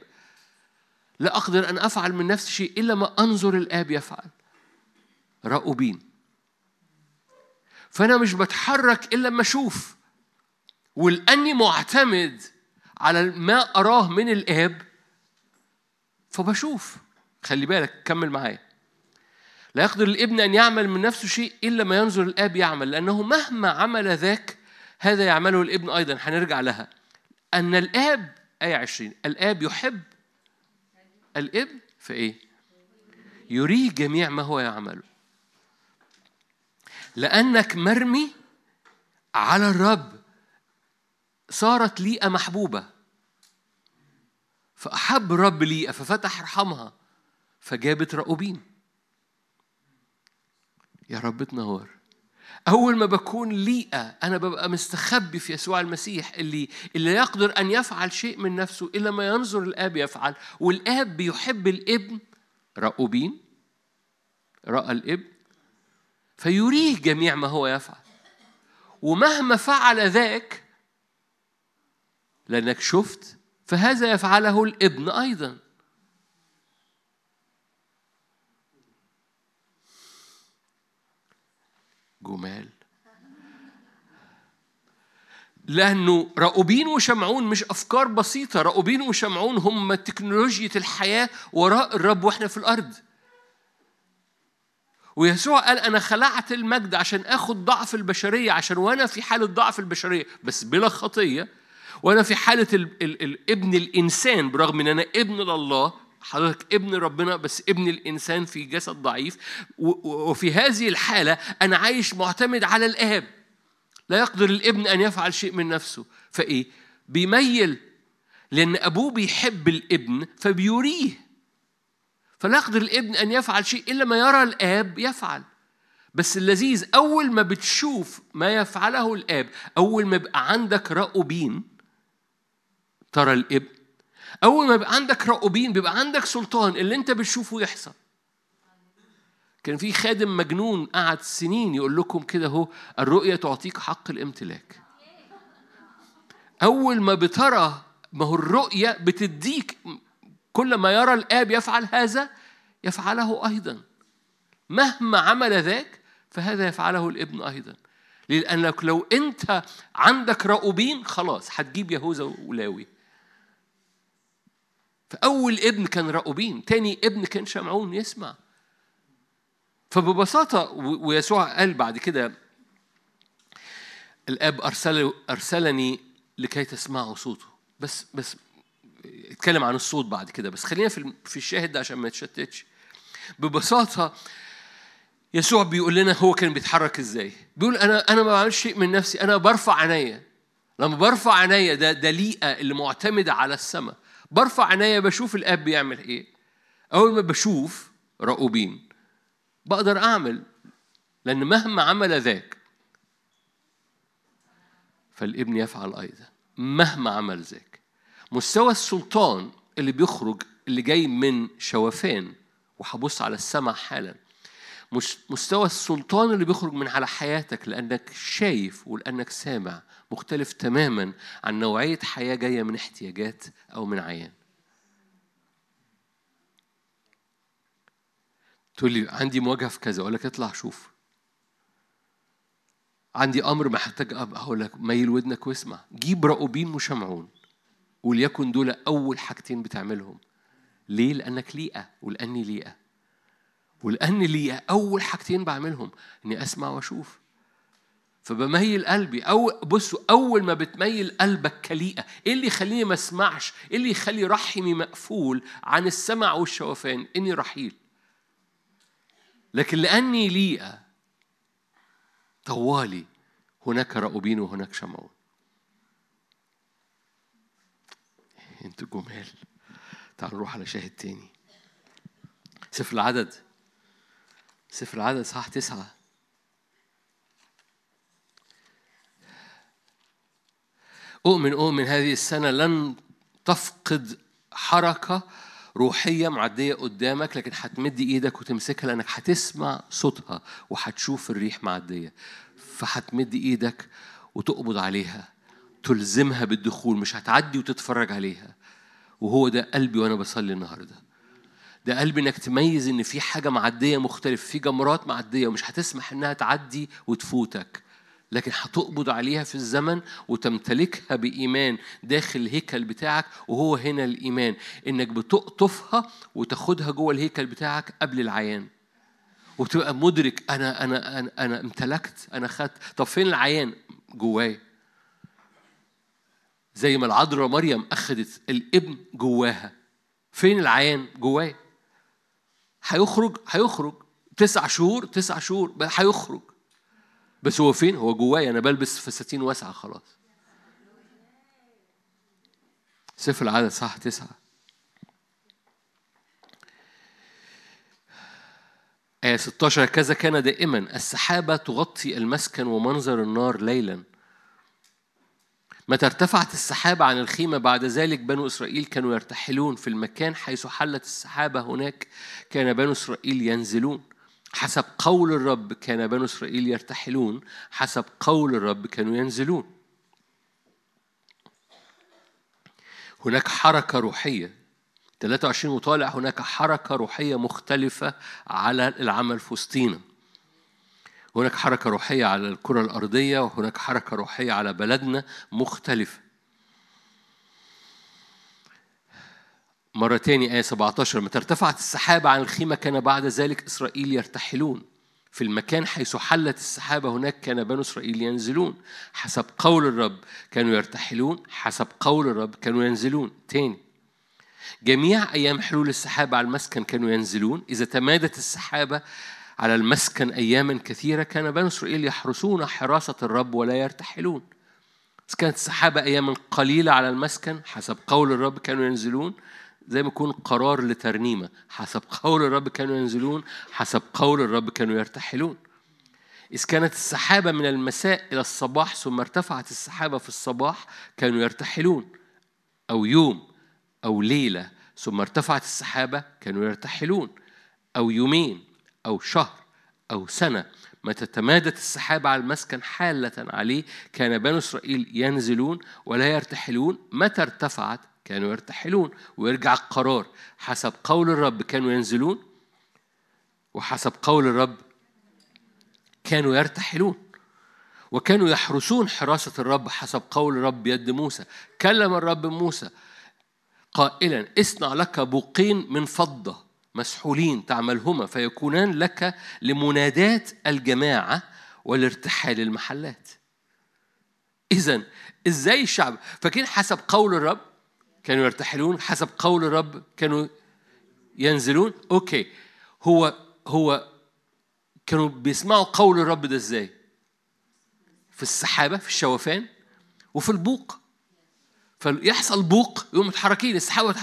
لا أقدر أن أفعل من نفسي شيء إلا ما أنظر الآب يفعل. رأوبين فأنا مش بتحرك إلا لما أشوف. ولأني معتمد على ما أراه من الآب فبشوف. خلي بالك كمل معايا. لا يقدر الابن أن يعمل من نفسه شيء إلا ما ينظر الآب يعمل لأنه مهما عمل ذاك هذا يعمله الابن أيضا. هنرجع لها. أن الآب آية عشرين الآب يحب الابن فإيه؟ يريه جميع ما هو يعمله. لأنك مرمي على الرب. صارت ليئة محبوبة. فأحب الرب ليئة ففتح رحمها فجابت رأوبين يا رب تنور. أول ما بكون ليئة أنا ببقى مستخبي في يسوع المسيح اللي اللي يقدر أن يفعل شيء من نفسه إلا ما ينظر الآب يفعل. والآب بيحب الإبن رأوبين رأى الإبن. فيريه جميع ما هو يفعل. ومهما فعل ذاك لأنك شفت فهذا يفعله الإبن أيضا. جمال. لأنه رأوبين وشمعون مش أفكار بسيطة. رأوبين وشمعون هم تكنولوجيا الحياة وراء الرب وإحنا في الأرض. ويسوع قال أنا خلعت المجد عشان آخد ضعف البشرية عشان وأنا في حالة ضعف البشرية. بس بلا خطية وأنا في حالة ال ال ال ابن الإنسان برغم إن أنا ابن لله حضرتك ابن ربنا بس ابن الإنسان في جسد ضعيف. وفي هذه الحالة أنا عايش معتمد على الآب. لا يقدر الإبن أن يفعل شيء من نفسه. فإيه؟ بيميل لأن أبوه بيحب الإبن فبيريه. فلا يقدر الإبن أن يفعل شيء إلا ما يرى الآب يفعل. بس اللذيذ أول ما بتشوف ما يفعله الآب أول ما يبقى عندك رأوبين ترى الإبن أول ما يبقى عندك رأوبين بيبقى عندك سلطان اللي أنت بتشوفه يحصل. كان في خادم مجنون قعد سنين يقول لكم كده هو الرؤية تعطيك حق الامتلاك. أول ما بترى ما هو الرؤية بتديك كل ما يرى الآب يفعل هذا يفعله أيضا. مهما عمل ذاك فهذا يفعله الابن أيضا. لأنك لو أنت عندك رأوبين خلاص هتجيب يهوذا ولاوي. فأول ابن كان رأوبين تاني ابن كان شمعون يسمع. فببساطة ويسوع قال بعد كده الآب ارسل أرسلني لكي تسمعوا صوته. بس بس اتكلم عن الصوت بعد كده بس خلينا في في الشاهد ده عشان ما يتشتتش. ببساطة يسوع بيقول لنا هو كان بيتحرك إزاي. بيقول أنا أنا ما بعملش شيء من نفسي أنا برفع عينيا. لما برفع عينيا ده دليقه اللي معتمدة على السماء. برفع عينيا بشوف الأب بيعمل إيه. أول ما بشوف رؤوبين بقدر أعمل لأن مهما عمل ذاك فالابن يفعل أيضا مهما عمل ذاك. مستوى السلطان اللي بيخرج اللي جاي من شوفان وهبص على السماء حالا. مستوى السلطان اللي بيخرج من على حياتك لأنك شايف ولأنك سامع. مختلف تماما عن نوعية حياة جاية من احتياجات أو من عيان. تقول لي عندي مواجهة في كذا. أقول لك اطلع شوف. عندي أمر محتاج أقول لك ميل ودنك واسمع. جيب راؤوبين وشمعون وليكن دول أول حاجتين بتعملهم. ليه؟ لأنك ليئة ولأني ليئة. ولأني ليئة أول حاجتين بعملهم إني أسمع وأشوف. فبميل قلبي أو بصوا أول ما بتميل قلبك كليئة إيه اللي يخليني ما أسمعش؟ إيه اللي يخلي رحمي مقفول عن السمع والشوفان؟ إني رحيل. لكن لأني ليئة طوالي هناك رأوبين وهناك شمعون. أنتوا جمال. تعالوا نروح على شاهد تاني. سفر العدد. سفر العدد صح تسعة. أؤمن أؤمن هذه السنة لن تفقد حركة روحية معدية قدامك لكن هتمد إيدك وتمسكها لأنك هتسمع صوتها وهتشوف الريح معدية. فهتمد إيدك وتقبض عليها تلزمها بالدخول مش هتعدي وتتفرج عليها. وهو ده قلبي وأنا بصلي النهارده. ده قلبي إنك تميز إن في حاجة معدية مختلف في جمرات معدية ومش هتسمح إنها تعدي وتفوتك. لكن هتقبض عليها في الزمن وتمتلكها بإيمان داخل الهيكل بتاعك وهو هنا الإيمان. إنك بتقطفها وتاخدها جوه الهيكل بتاعك قبل العيان. وتبقى مدرك أنا أنا أنا, أنا امتلكت أنا خدت. طب فين العيان؟ جواي زي ما العذراء مريم أخذت الابن جواها. فين العيان؟ جواي هيخرج هيخرج. تسع شهور تسع شهور هيخرج. بس هو فين؟ هو جوايا أنا بلبس فساتين واسعة خلاص. سفر العدد صح تسعة. آية 16 كذا كان دائما السحابة تغطي المسكن ومنظر النار ليلا متى ارتفعت السحابة عن الخيمة بعد ذلك بنو إسرائيل كانوا يرتحلون في المكان حيث حلت السحابة هناك كان بنو إسرائيل ينزلون حسب قول الرب كان بنو إسرائيل يرتحلون حسب قول الرب كانوا ينزلون. هناك حركة روحية. 23 وطالع هناك حركة روحية مختلفة على العمل في وسطينا. هناك حركة روحية على الكرة الأرضية وهناك حركة روحية على بلدنا مختلفة. مرة تاني آية 17 متى ارتفعت السحابة عن الخيمة كان بعد ذلك إسرائيل يرتحلون. في المكان حيث حلت السحابة هناك كان بنو إسرائيل ينزلون. حسب قول الرب كانوا يرتحلون حسب قول الرب كانوا ينزلون. تاني جميع أيام حلول السحابة على المسكن كانوا ينزلون. إذا تمادت السحابة على المسكن أياما كثيرة كان بنو إسرائيل يحرسون حراسة الرب ولا يرتحلون. إذا كانت السحابة أياما قليلة على المسكن حسب قول الرب كانوا ينزلون. زي ما يكون قرار لترنيمة. حسب قول الرب كانوا ينزلون حسب قول الرب كانوا يرتحلون. إذ كانت السحابة من المساء إلى الصباح ثم ارتفعت السحابة في الصباح كانوا يرتحلون. أو يوم أو ليلة ثم ارتفعت السحابة كانوا يرتحلون. أو يومين أو شهر أو سنة. متى تمادت السحابة على المسكن حالة عليه كان بنو إسرائيل ينزلون ولا يرتحلون. متى ارتفعت؟ كانوا يرتحلون ويرجع القرار. حسب قول الرب كانوا ينزلون وحسب قول الرب كانوا يرتحلون وكانوا يحرسون حراسة الرب حسب قول الرب بيد موسى. كلم الرب موسى قائلا اصنع لك بوقين من فضة مسحولين تعملهما فيكونان لك لمنادات الجماعة والارتحال المحلات إذا إزاي الشعب؟ فاكرين حسب قول الرب كانوا يرتحلون حسب قول الرب كانوا ينزلون. أوكي. هو هو كانوا بيسمعوا قول الرب ده إزاي؟ في السحابة في الشوفان وفي البوق. فيحصل بوق يقوم متحركين السحابة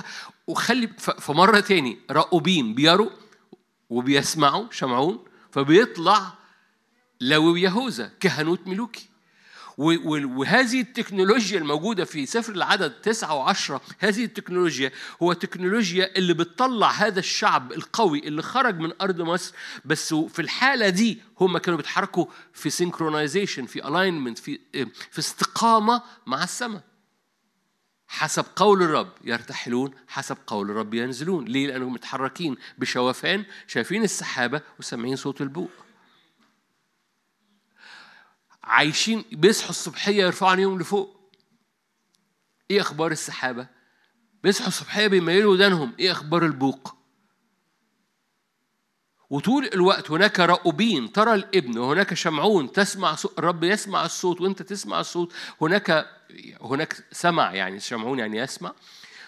وخلي فمرة تاني راؤوبين بيروا وبيسمعوا شمعون فبيطلع لو يهوذا كهنوت ملوكي. وهذه التكنولوجيا الموجودة في سفر العدد تسعة وعشرة هذه التكنولوجيا هو التكنولوجيا اللي بتطلع هذا الشعب القوي اللي خرج من أرض مصر بس في الحالة دي هم كانوا بيتحركوا في synchronization في alignment في في استقامة مع السماء. حسب قول الرب يرتحلون حسب قول الرب ينزلون. ليه؟ لأنهم متحركين بشوفان شايفين السحابة وسامعين صوت البوق. عايشين بيصحوا الصبحية يرفعوا عينيهم لفوق. إيه أخبار السحابة؟ بيصحوا الصبحية بيميلوا ودانهم. إيه أخبار البوق؟ وطول الوقت هناك راؤوبين ترى الإبن وهناك شمعون. تسمع صوت الرب يسمع الصوت وأنت تسمع الصوت. هناك هناك سمع يعني شمعون يعني يسمع.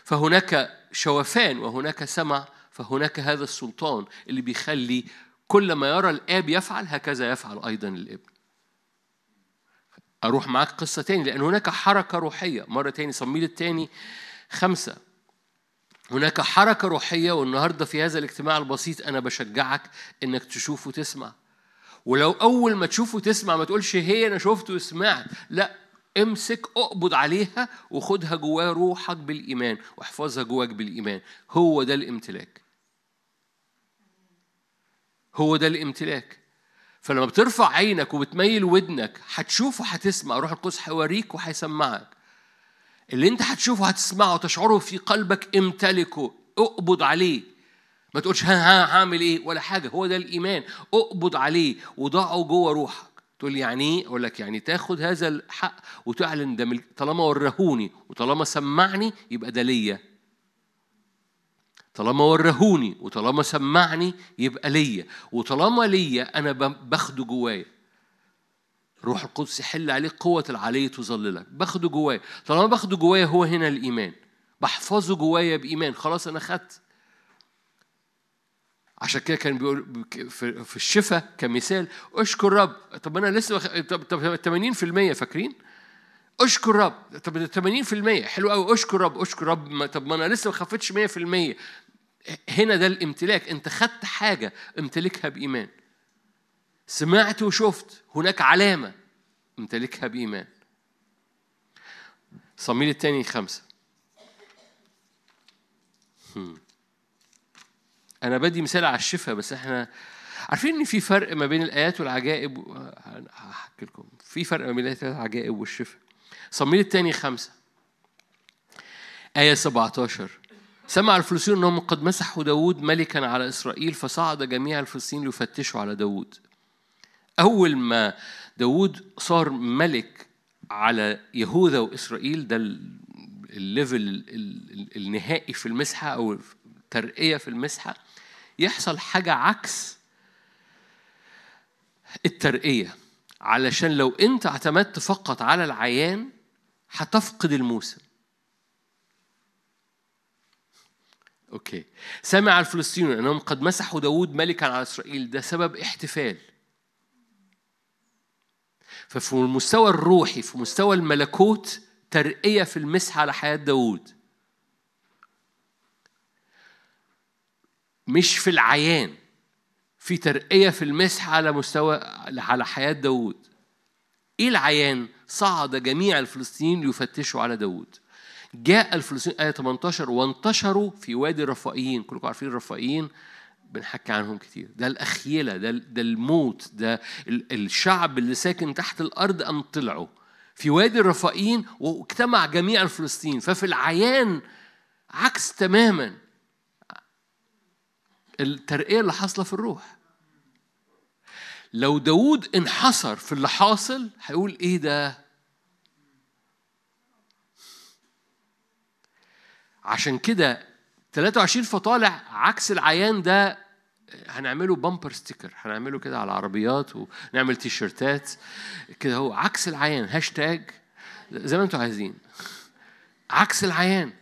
فهناك شوفان وهناك سمع. فهناك هذا السلطان اللي بيخلي كل ما يرى الآب يفعل هكذا يفعل أيضا الإبن. أروح معاك قصة تاني لأن هناك حركة روحية. مرة تاني صميل التاني خمسة. هناك حركة روحية والنهاردة في هذا الاجتماع البسيط أنا بشجعك إنك تشوف وتسمع. ولو أول ما تشوف وتسمع ما تقولش هي أنا شفت وسمعت. لا امسك اقبض عليها وخدها جواه روحك بالإيمان واحفظها جواك بالإيمان. هو ده الامتلاك. هو ده الامتلاك. فلما بترفع عينك وبتميل ودنك هتشوف وهتسمع. روح القدس هيوريك وهيسمعك. اللي انت هتشوفه هتسمعه وتشعره في قلبك امتلكه. اقبض عليه. ما تقولش ها ها هعمل إيه؟ ولا حاجة. هو ده الإيمان. اقبض عليه وضعه جوه روحك. تقول يعني إيه؟ أقول لك يعني تاخد هذا الحق وتعلن ده طالما ورهوني وطالما سمعني يبقى ده ليا. طالما ورهوني وطالما سمعني يبقى ليا وطالما ليا أنا باخده جوايا. روح القدس يحل عليك قوة العلي تظللك. باخده جوايا. طالما باخده جوايا هو هنا الإيمان. بحفظه جوايا بإيمان. خلاص أنا خدت. عشان كده كان بيقول في الشفاء كمثال أشكر رب. طب أنا لسه طب طب 80% فاكرين؟ أشكر رب. طب 80% حلو قوي أشكر رب. أشكر رب. طب ما أنا لسه ما خفتش 100% هنا ده الامتلاك. انت خدت حاجة امتلكها بإيمان. سمعت وشفت. هناك علامة امتلكها بإيمان. صميل الثاني خمسة. أنا بدي مثال على الشفاء بس إحنا عارفين إن في فرق ما بين الآيات والعجائب هحكي لكم. في فرق ما بين الآيات والعجائب والشفاء. صميل الثاني خمسة. آية 17 سمع الفلسطينيون أنهم قد مسحوا داود ملكا على إسرائيل فصعد جميع الفلسطينيين ليفتشوا على داود أول ما داود صار ملك على يهوذا وإسرائيل ده الليفل النهائي في المسحة أو الترقية في المسحة يحصل حاجة عكس الترقية. علشان لو أنت اعتمدت فقط على العيان هتفقد الموسم. أوكي. سمع الفلسطينيون أنهم قد مسحوا داود ملكا على إسرائيل. ده سبب احتفال. ففي المستوى الروحي في مستوى الملكوت ترقية في المسح على حياة داود مش في العيان في ترقية في المسح على مستوى على حياة داود إيه العيان؟ صعد جميع الفلسطينيين ليفتشوا على داود جاء الفلسطينيين آية 18 وانتشروا في وادي الرفائيين كلكم عارفين الرفائيين بنحكي عنهم كتير. ده الأخيلة ده, ده الموت ده الشعب اللي ساكن تحت الأرض أم طلعوا. في وادي الرفائين واجتمع جميع الفلسطين ففي العيان عكس تماما. الترقية اللي حاصلة في الروح. لو داود انحصر في اللي حاصل هيقول إيه ده؟ عشان كده 23 فطالع عكس العيان ده هنعمله bumper sticker هنعمله كده على العربيات ونعمل تيشرتات كده هو عكس العيان هاشتاج زي ما أنتم عايزين. عكس العيان.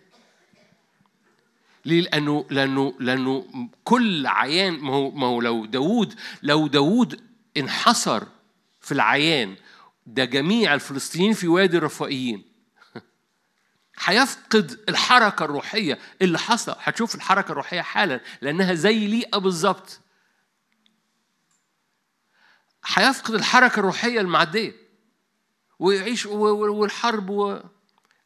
ليه؟ لأنه لأنه لأنه كل عيان ما هو ما هو لو داوود لو داوود انحصر في العيان ده جميع الفلسطينيين في وادي الرفائيين هيفقد الحركة الروحية اللي حصل. هتشوف الحركة الروحية حالا لأنها زي ليئة بالظبط. هيفقد الحركة الروحية المعدية ويعيش والحرب و...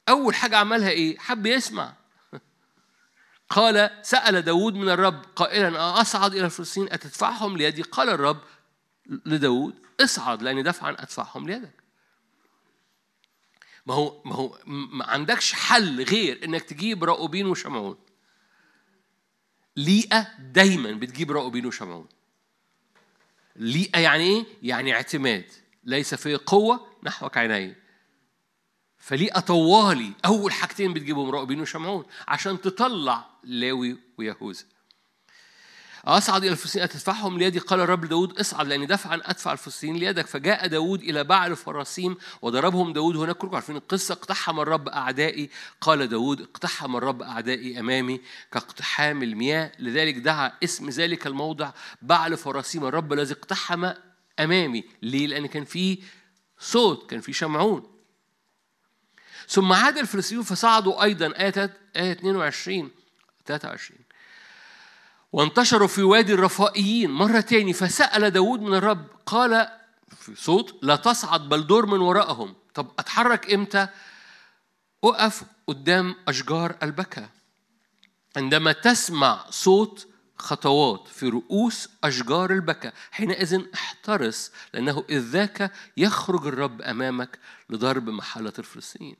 أول حاجة عملها إيه؟ حب يسمع. قال سأل داود من الرب قائلا أصعد إلى الفلسطين أتدفعهم ليدي؟ قال الرب لداود اصعد لأني دفعا أدفعهم ليدك. ما هو ما هو ما عندكش حل غير إنك تجيب راؤوبين وشمعون. ليئة دايما بتجيب راؤوبين وشمعون. ليئة يعني إيه؟ يعني اعتماد. ليس في قوة نحوك عيني. فليئة طوالي أول حاجتين بتجيبهم راؤوبين وشمعون عشان تطلع لاوي ويهوذا. أصعد إلى الفلسطينيين أتدفعهم ليدي قال الرب داود اصعد لأني دفعا أدفع الفلسطينيين ليدك. فجاء داود إلى بعل فراسيم وضربهم داود هناك. كلكم عارفين القصة. اقتحم الرب أعدائي. قال داود اقتحم الرب أعدائي أمامي كاقتحام المياه. لذلك دعا اسم ذلك الموضع بعل فراسيم الرب الذي اقتحم أمامي. ليه؟ لأن كان في صوت كان في شمعون. ثم عاد الفلسطينيون فصعدوا أيضا. آية آية 22 23 وانتشروا في وادي الرفائيين مرة تاني فسأل داود من الرب قال في صوت لا تصعد بل دور من وراءهم. طب أتحرك إمتى؟ أقف قدام أشجار البكا عندما تسمع صوت خطوات في رؤوس أشجار البكا حينئذ احترس لأنه إذ ذاك يخرج الرب أمامك لضرب محلة الفلسطينيين.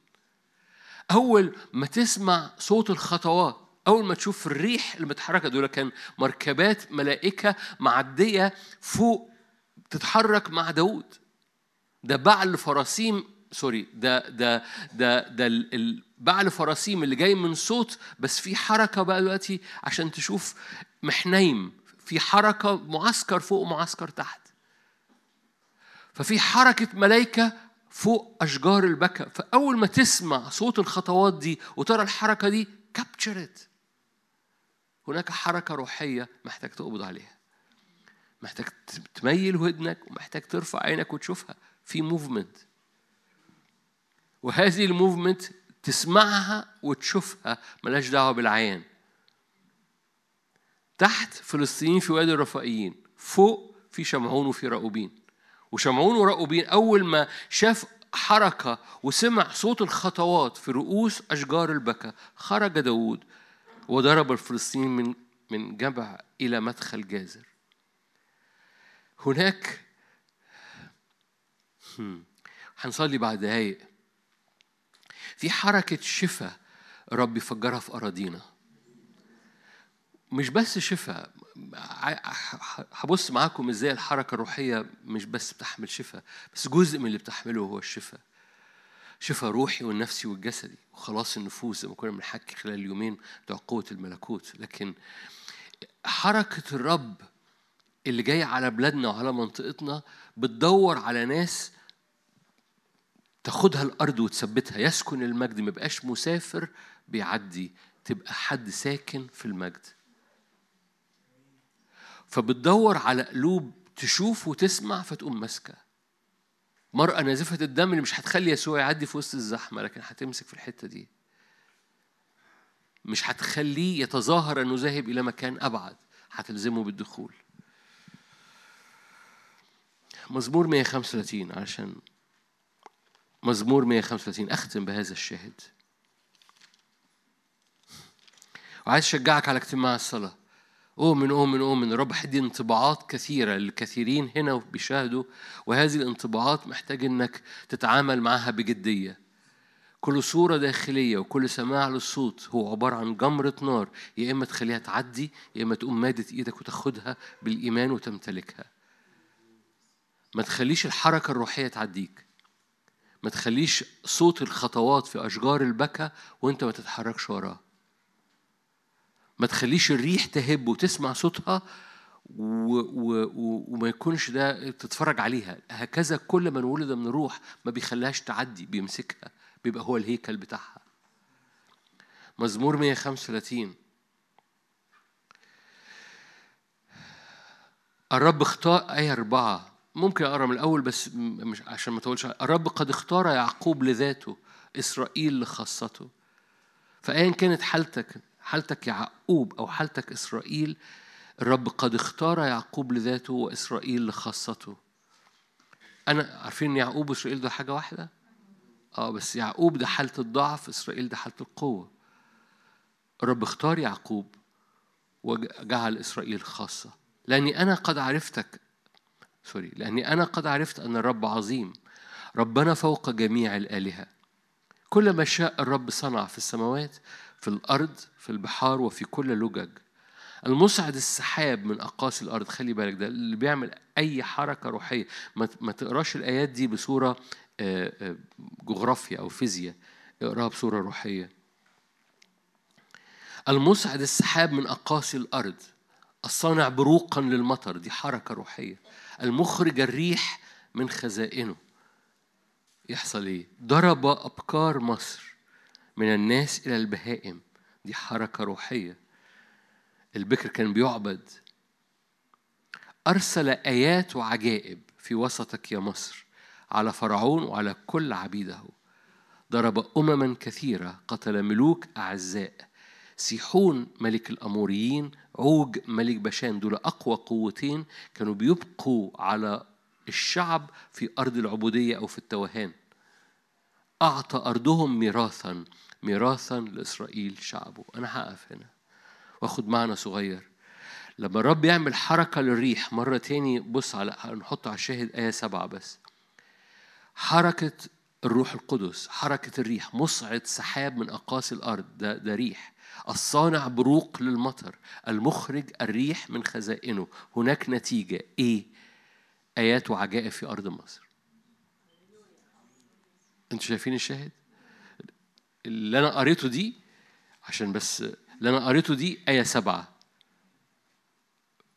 أول ما تسمع صوت الخطوات أول ما تشوف الريح اللي متحركة دول كان مركبات ملائكة معدية فوق تتحرك مع داود ده بعل فراسيم سوري ده ده ده ده بعل فراسيم اللي جاي من صوت بس في حركة بقى دلوقتي عشان تشوف محنيم. في حركة معسكر فوق ومعسكر تحت. ففي حركة ملائكة فوق أشجار البكا فأول ما تسمع صوت الخطوات دي وترى الحركة دي كابتشرت هناك حركة روحية محتاج تقبض عليها. محتاج تميل ودنك ومحتاج ترفع عينك وتشوفها. في موفمنت وهذه الموفمنت تسمعها وتشوفها ملاش دعوة بالعيان تحت فلسطينيين في وادي الرفائيين. فوق في شمعون وفي راؤوبين وشمعون وراؤوبين أول ما شاف حركة وسمع صوت الخطوات في رؤوس أشجار البكا خرج داود وضرب الفلسطينيين من من جبع إلى مدخل جازر. هناك هنصلي بعد دقايق. في حركة شفاء رب يفجرها في أراضينا. مش بس شفاء هبص معاكم إزاي الحركة الروحية مش بس بتحمل شفاء بس جزء من اللي بتحمله هو الشفاء. شفاء روحي والنفسي والجسدي وخلاص النفوس زي ما كنا بنحكي خلال اليومين بتوع قوة الملكوت. لكن حركة الرب اللي جاي على بلادنا وعلى منطقتنا بتدور على ناس تاخدها الأرض وتثبتها. يسكن المجد ما يبقاش مسافر بيعدي. تبقى حد ساكن في المجد. فبتدور على قلوب تشوف وتسمع فتقوم ماسكة. مرأة نازفة الدم اللي مش هتخلي يسوع يعدي في وسط الزحمة لكن هتمسك في الحتة دي. مش هتخليه يتظاهر أنه ذاهب إلى مكان أبعد هتلزمه بالدخول. مزمور 135 عشان مزمور 135 أختم بهذا الشاهد. وعايز أشجعك على اجتماع الصلاة. أؤمن أؤمن أؤمن الرب هيدي انطباعات كثيرة. للكثيرين هنا بيشاهدوا وهذه الانطباعات محتاج إنك تتعامل معها بجدية. كل صورة داخلية وكل سماع للصوت هو عبارة عن جمرة نار. يا إما تخليها تعدي يا إما تقوم مادة إيدك وتاخدها بالإيمان وتمتلكها. ما تخليش الحركة الروحية تعديك. ما تخليش صوت الخطوات في أشجار البكا وأنت ما تتحركش وراه. ما تخليش الريح تهب وتسمع صوتها و و و وما يكونش ده تتفرج عليها. هكذا كل من ولد من الروح ما بيخليهاش تعدي بيمسكها بيبقى هو الهيكل بتاعها. مزمور 135 الرب اختار آية أربعة. ممكن أقرأ من الأول بس مش عشان ما تقولش الرب قد اختار يعقوب لذاته إسرائيل لخاصته. فأيا كانت حالتك حالتك يعقوب أو حالتك إسرائيل الرب قد اختار يعقوب لذاته وإسرائيل لخاصته. أنا عارفين يعقوب وإسرائيل ده حاجة واحدة؟ آه بس يعقوب ده حالة الضعف إسرائيل ده حالة القوة. الرب اختار يعقوب وجعل إسرائيل خاصة. لأني أنا قد عرفتك سوري لأني أنا قد عرفت أن الرب عظيم. ربنا فوق جميع الآلهة. كل ما شاء الرب صنع في السماوات في الأرض في البحار وفي كل لجج. المصعد السحاب من أقاصي الأرض خلي بالك ده اللي بيعمل أي حركة روحية. ما تقراش الآيات دي بصورة جغرافيا أو فيزياء اقراها بصورة روحية. المصعد السحاب من أقاصي الأرض الصانع بروقا للمطر دي حركة روحية. المخرج الريح من خزائنه. يحصل إيه؟ ضرب أبكار مصر. من الناس إلى البهائم. دي حركة روحية. البكر كان بيعبد. أرسل آيات وعجائب في وسطك يا مصر على فرعون وعلى كل عبيده. ضرب أمما كثيرة قتل ملوك أعزاء. سيحون ملك الأموريين عوج ملك بشان. دول أقوى قوتين كانوا بيبقوا على الشعب في أرض العبودية أو في التوهان. أعطى أرضهم ميراثا ميراثا لإسرائيل شعبه. أنا هقف هنا وآخد معنى صغير. لما الرب يعمل حركة للريح مرة تاني بص على نحط على الشاهد آية سبعة بس. حركة الروح القدس حركة الريح مصعد سحاب من أقاصي الأرض. ده, ده ريح. الصانع بروق للمطر. المخرج الريح من خزائنه. هناك نتيجة. إيه؟ آيات وعجائب في أرض مصر. أنتوا شايفين الشاهد؟ اللي أنا قريته دي عشان بس اللي أنا قريته دي آية سبعة.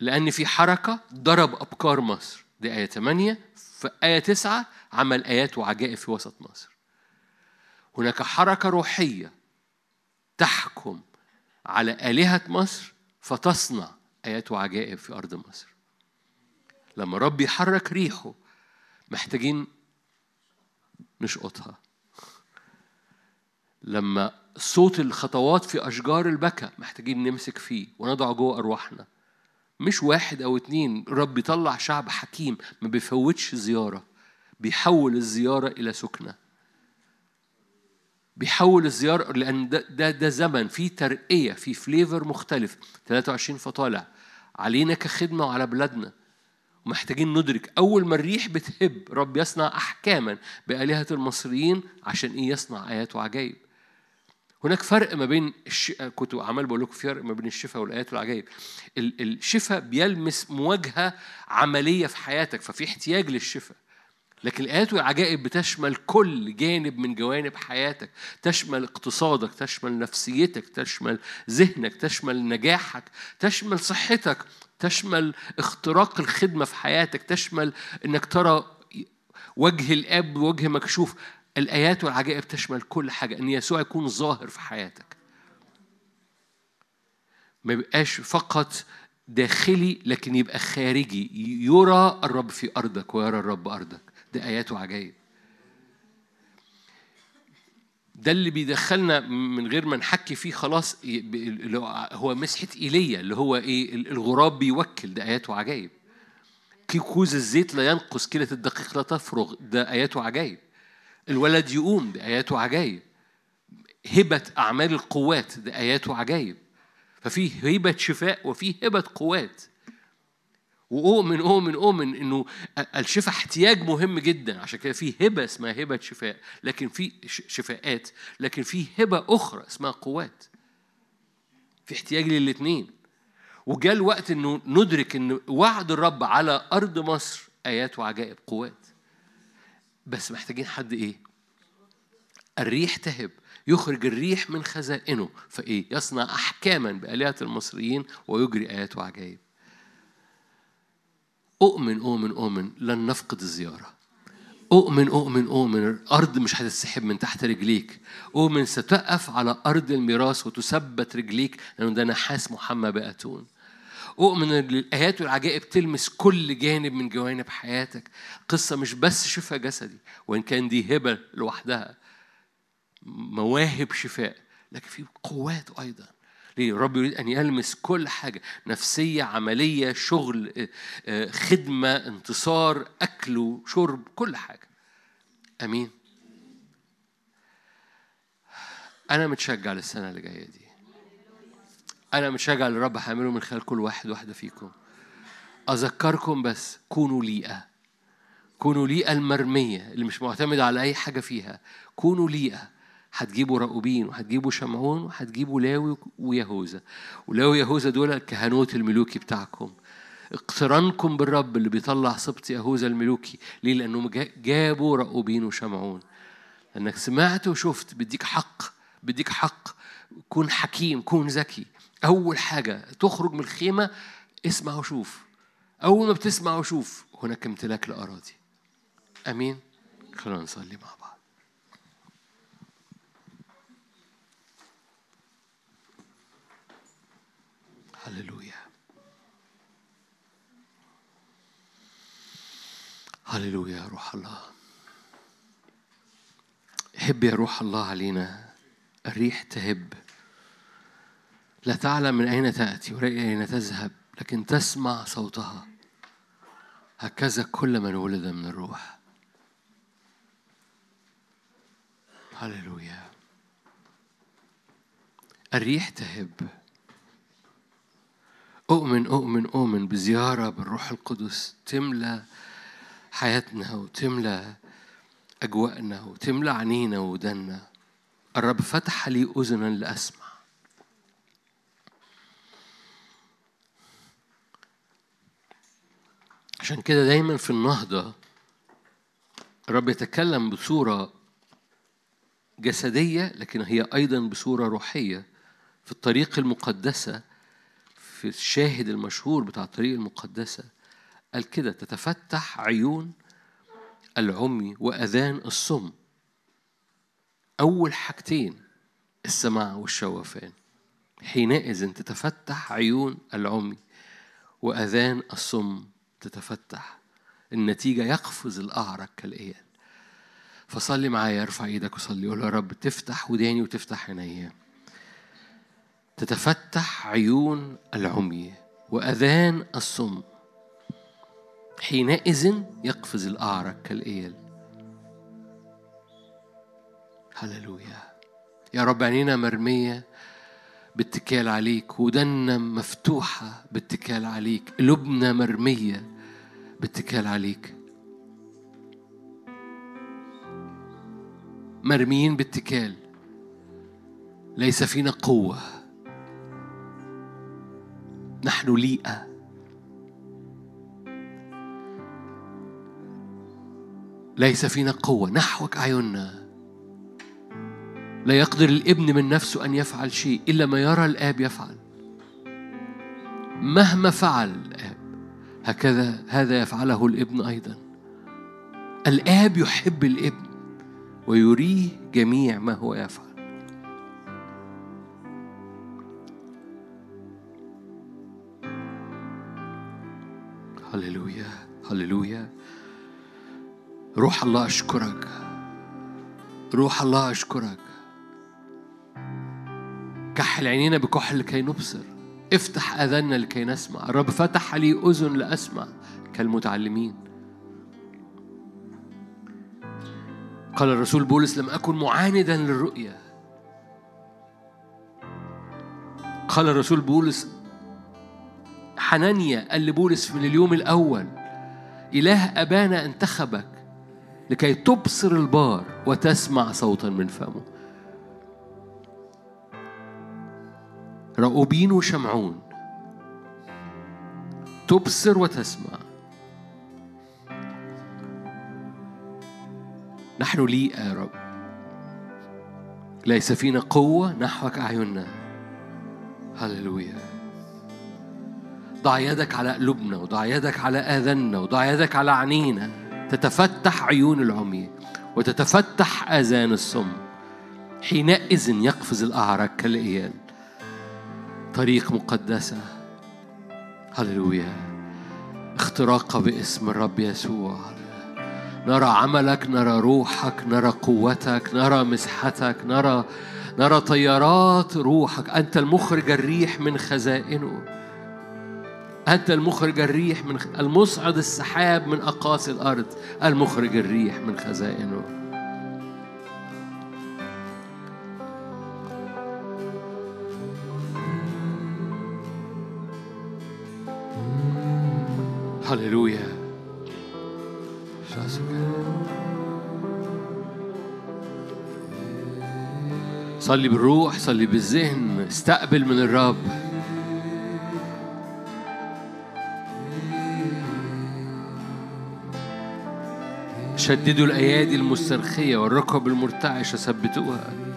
لأن في حركة ضرب أبكار مصر. دي آية ثمانية في آية تسعة عمل آيات وعجائب في وسط مصر. هناك حركة روحية تحكم على آلهة مصر فتصنع آيات وعجائب في أرض مصر. لما رب يحرك ريحه محتاجين نشقطها لما صوت الخطوات في أشجار البكا محتاجين نمسك فيه ونضع جوه أرواحنا مش واحد أو اتنين رب يطلع شعب حكيم ما بيفوتش زيارة بيحول الزيارة إلى سكنة. بيحول الزيارة لأن ده, ده, ده زمن فيه ترقية في فليفر مختلف. 23 فطالع علينا كخدمة وعلى بلادنا. ومحتاجين ندرك. أول ما الريح بتهب رب يصنع أحكاما بآلهة المصريين عشان إيه يصنع آيات وعجائب. هناك فرق ما بين الش... كنت عمال بقول لكم فرق ما بين الشفاء والآيات والعجائب. الشفاء بيلمس مواجهة عملية في حياتك ففي احتياج للشفاء. لكن الآيات والعجائب بتشمل كل جانب من جوانب حياتك. تشمل اقتصادك تشمل نفسيتك تشمل ذهنك تشمل نجاحك تشمل صحتك. تشمل اختراق الخدمة في حياتك تشمل إنك ترى وجه الآب وجه مكشوف. الآيات والعجائب تشمل كل حاجة إن يسوع يكون ظاهر في حياتك. ما يبقاش فقط داخلي لكن يبقى خارجي. يرى الرب في أرضك ويرى الرب أرضك. ده آيات وعجائب. ده اللي بيدخلنا من غير ما نحكي فيه خلاص هو مسحة إيليا اللي هو إيه الغراب بيوكل ده آيات وعجائب. كوز الزيت لا ينقص كيلة الدقيق لا تفرغ ده آيات وعجائب. الولد يقوم ده آيات وعجائب. هبة أعمال القوات ده آيات وعجائب. ففي هبة شفاء وفي هبة قوات. وأؤمن أؤمن أؤمن إنه الشفاء احتياج مهم جدا. عشان كده في هبة اسمها هبة شفاء لكن في شفاءات لكن في هبة أخرى اسمها قوات. في احتياج للاثنين وجاء الوقت إنه ندرك إن وعد الرب على أرض مصر آيات وعجائب قوات. بس محتاجين حد إيه؟ الريح تهب. يخرج الريح من خزائنه. فإيه؟ يصنع أحكاما بآلهة المصريين ويجري آيات وعجائب. أؤمن أؤمن أؤمن لن نفقد الزيارة. أؤمن أؤمن أؤمن الأرض مش هتتسحب من تحت رجليك. أؤمن ستقف على أرض الميراث وتثبت رجليك لأنه ده نحاس محمى بأتون. أؤمن أن الآيات والعجائب تلمس كل جانب من جوانب حياتك. قصة مش بس شفاء جسدي وإن كان دي هبة لوحدها مواهب شفاء لكن في قوات أيضا. ليه؟ الرب يريد أن يلمس كل حاجة نفسية عملية شغل آه، آه، خدمة انتصار أكل وشرب كل حاجة. أمين. أنا متشجع للسنة اللي جاية دي. أنا متشجع للرب هعمله من خلال كل واحد واحدة فيكم. أذكركم بس كونوا ليئة. كونوا ليئة المرمية اللي مش معتمدة على أي حاجة فيها. كونوا ليئة. هتجيبوا راؤوبين وهتجيبوا شمعون وهتجيبوا لاوي ويهوذا. ولاوي ويهوذا دول الكهنوت الملوكي بتاعكم. اقترانكم بالرب اللي بيطلع سبط يهوذا الملوكي. ليه؟ لأنهم جابوا راؤوبين وشمعون. انك سمعت وشفت بديك حق بديك حق. كون حكيم كون ذكي. أول حاجة تخرج من الخيمة اسمع وشوف. أول ما بتسمع وشوف هناك امتلاك لأراضي. أمين؟ خلونا نصلي مع بعض. هللويا هللويا يا روح الله هب يا روح الله علينا. الريح تهب. لا تعلم من أين تأتي ولا أين تذهب لكن تسمع صوتها. هكذا كل من ولد من الروح. هللويا الريح تهب. أؤمن أؤمن أؤمن بزيارة بالروح القدس تملى حياتنا وتملى أجواءنا وتملى عينينا ودنا الرب فتح لي أذنا لأسمع. عشان كده دايما في النهضة الرب يتكلم بصورة جسدية لكن هي أيضا بصورة روحية في الطريق المقدسة في الشاهد المشهور بتاع الطريق المقدسة قال كده تتفتح عيون العمي وأذان الصم. أول حاجتين السماع والشوفان حينئذ تتفتح عيون العمي وأذان الصم تتفتح. النتيجة يقفز الأعرج كالإيال فصلي معايا ارفع إيدك وصلي قول يا رب تفتح وداني وتفتح عينيا. تتفتح عيون العمي وأذان الصم. حينئذ يقفز الأعرج كالإيل. هللويا. يا رب عينينا مرمية باتكال عليك ودنا مفتوحة باتكال عليك قلوبنا مرمية باتكال عليك. مرميين باتكال ليس فينا قوة. نحن ليئة. ليس فينا قوة. نحوك أعيننا. لا يقدر الابن من نفسه أن يفعل شيء إلا ما يرى الآب يفعل. مهما فعل الآب هكذا هذا يفعله الابن أيضا. الآب يحب الابن ويريه جميع ما هو يفعل. هللويا هللويا. روح الله أشكرك. روح الله أشكرك. كحل عينينا بكحل لكي نبصر. افتح أذنا لكي نسمع. الرب فتح لي أذن لأسمع كالمتعلمين. قال الرسول بولس لم أكن معاندا للرؤية قال الرسول بولس حنانيا قال لبولس من اليوم الأول إله أبانا انتخبك لكي تبصر البار وتسمع صوتا من فمه. رأوبين وشمعون تبصر وتسمع. نحن لي يا رب ليس فينا قوة نحوك أعيننا. هللويا. ضع يدك على قلوبنا وضع يدك على آذاننا وضع يدك على عينينا. تتفتح عيون العمي وتتفتح آذان الصم. حينئذ يقفز الأعرج كالإيال. طريق مقدسة. هللويا. اختراق باسم الرب يسوع. نرى عملك نرى روحك نرى قوتك نرى مسحتك نرى نرى طيارات روحك. أنت المخرج الريح من خزائنه. أنت المخرج الريح من المصعد السحاب من أقاصي الأرض المخرج الريح من خزائنه هللويا. صلي بالروح صلي بالذهن استقبل من الرب. شددوا الأيادي المسترخية والركب المرتعشة ثبتوها.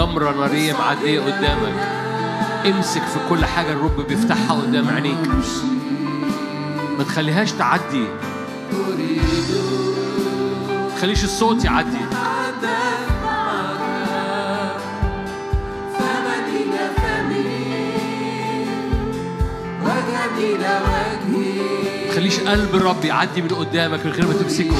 جمرة نارية معدية قدامك. امسك في كل حاجة الرب بيفتحها قدام عينيك. ما تخليهاش تعدي. ما تخليش الصوت يعدي. ما تخليش قلب الرب يعدي من قدامك من غير ما تمسكه.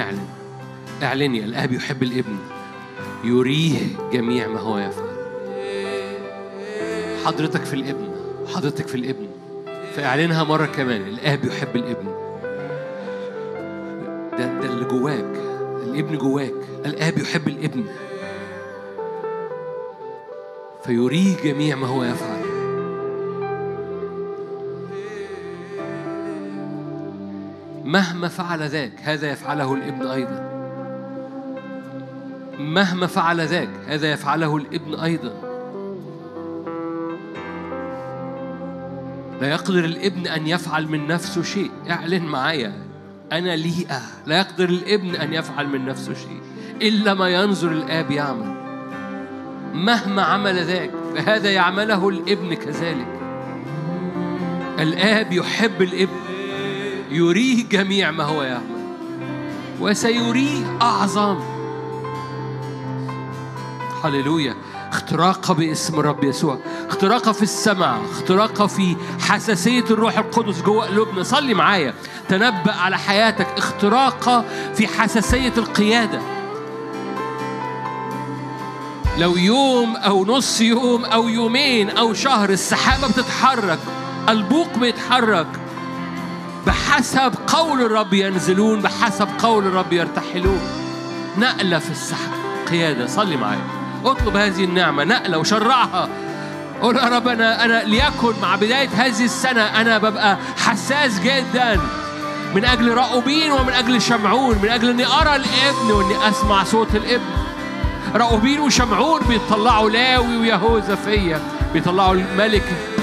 اعلن. اعلني الآب يحب الابن. يريه جميع ما هو يفعل. حضرتك في الابن. حضرتك في الابن. فاعلنها مرة كمان. الآب يحب الابن. ده ده اللي جواك. الابن جواك. الآب يحب الابن. فيريه جميع ما هو يفعل. مهما فعل ذاك هذا يفعله الابن أيضا. مهما فعل ذاك هذا يفعله الابن أيضا. لا يقدر الابن أن يفعل من نفسه شيء. اعلن معايا. أنا ليئة. لا يقدر الابن أن يفعل من نفسه شيء. إلا ما ينظر الآب يعمل. مهما عمل ذاك فهذا يعمله الابن كذلك. الآب يحب الابن. يريه جميع ما هو يعمل. وسيريه أعظم. هللويا. اختراقة باسم الرب يسوع. اختراقة في السمع اختراقة في حساسية الروح القدس جوه قلوبنا. صلي معايا. تنبأ على حياتك. اختراقة في حساسية القيادة. لو يوم أو نص يوم أو يومين أو شهر السحابة بتتحرك. البوق بيتحرك. بحسب قول الرب ينزلون بحسب قول الرب يرتحلون. نقلة في السحاب قيادة صلي معايا. اطلب هذه النعمة نقلة وشرعها. قول يا رب أنا أنا ليكن مع بداية هذه السنة أنا ببقى حساس جدا. من أجل راؤوبين ومن أجل شمعون من أجل إني أرى الإبن وإني أسمع صوت الإبن. راؤوبين وشمعون بيطلعوا لاوي ويهوذا فيا بيطلعوا الملك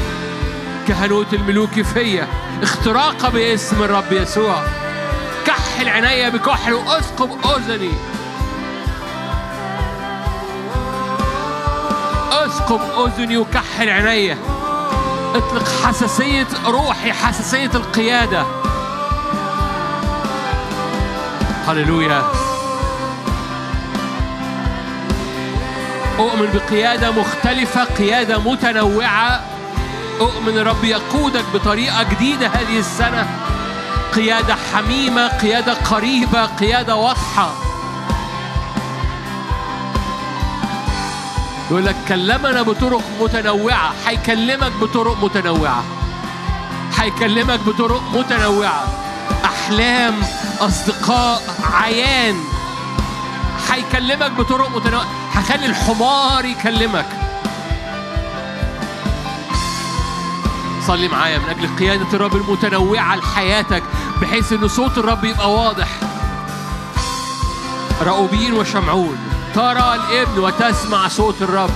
كهنوت الملوكي فيا اختراقة باسم الرب يسوع. كحل عينيا بكحل واسقب أذني. اسقب أذني وكحل عينيا اطلق حساسية روحي حساسية القيادة. هللويا. أؤمن بقيادة مختلفة قيادة متنوعة. أؤمن الرب يقودك بطريقة جديدة هذه السنة. قيادة حميمة قيادة قريبة قيادة واضحة. يقول لك كلمنا بطرق متنوعة. هيكلمك بطرق متنوعة. هيكلمك بطرق متنوعة. أحلام أصدقاء عيان. هيكلمك بطرق متنوعة. هخلي الحمار يكلمك. صلي معايا من أجل قيادة الرب المتنوعة لحياتك بحيث إن صوت الرب يبقى واضح. رأوبين وشمعون ترى الإبن وتسمع صوت الرب.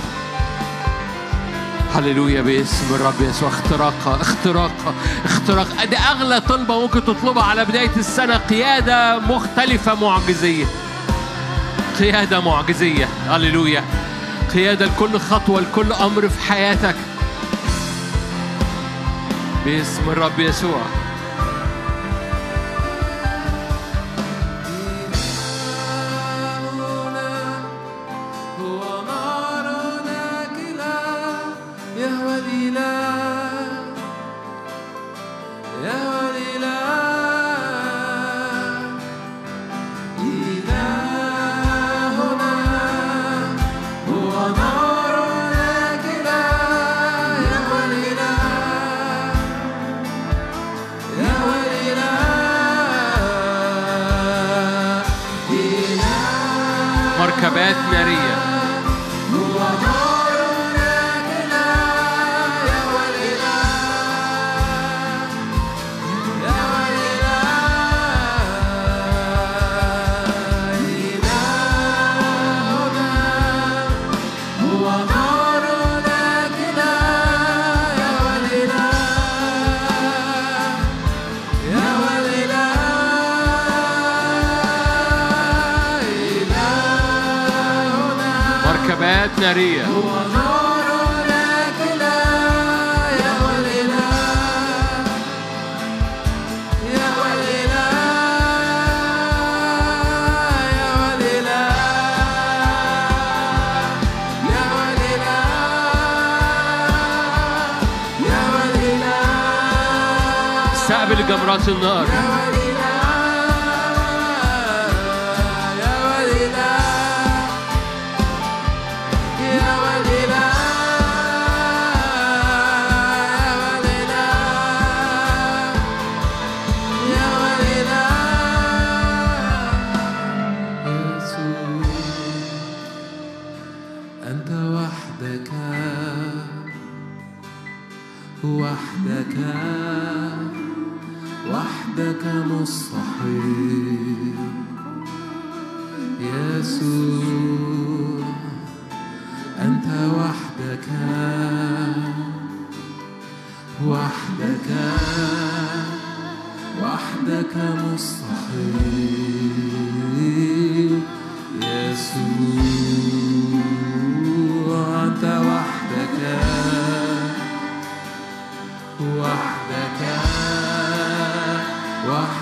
هللويا باسم الرب يسوع. اختراقة اختراقة اختراق. دي أغلى طلبة ممكن تطلبها على بداية السنة. قيادة مختلفة معجزية. قيادة معجزية. هللويا. قيادة لكل خطوة لكل أمر في حياتك. باسم الرب يسوع.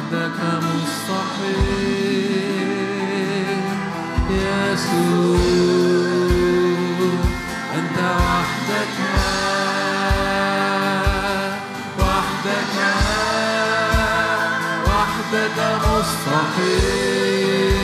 وحدك مستحيل. يسوع أنت وحدك وحدك وحدك مستحيل.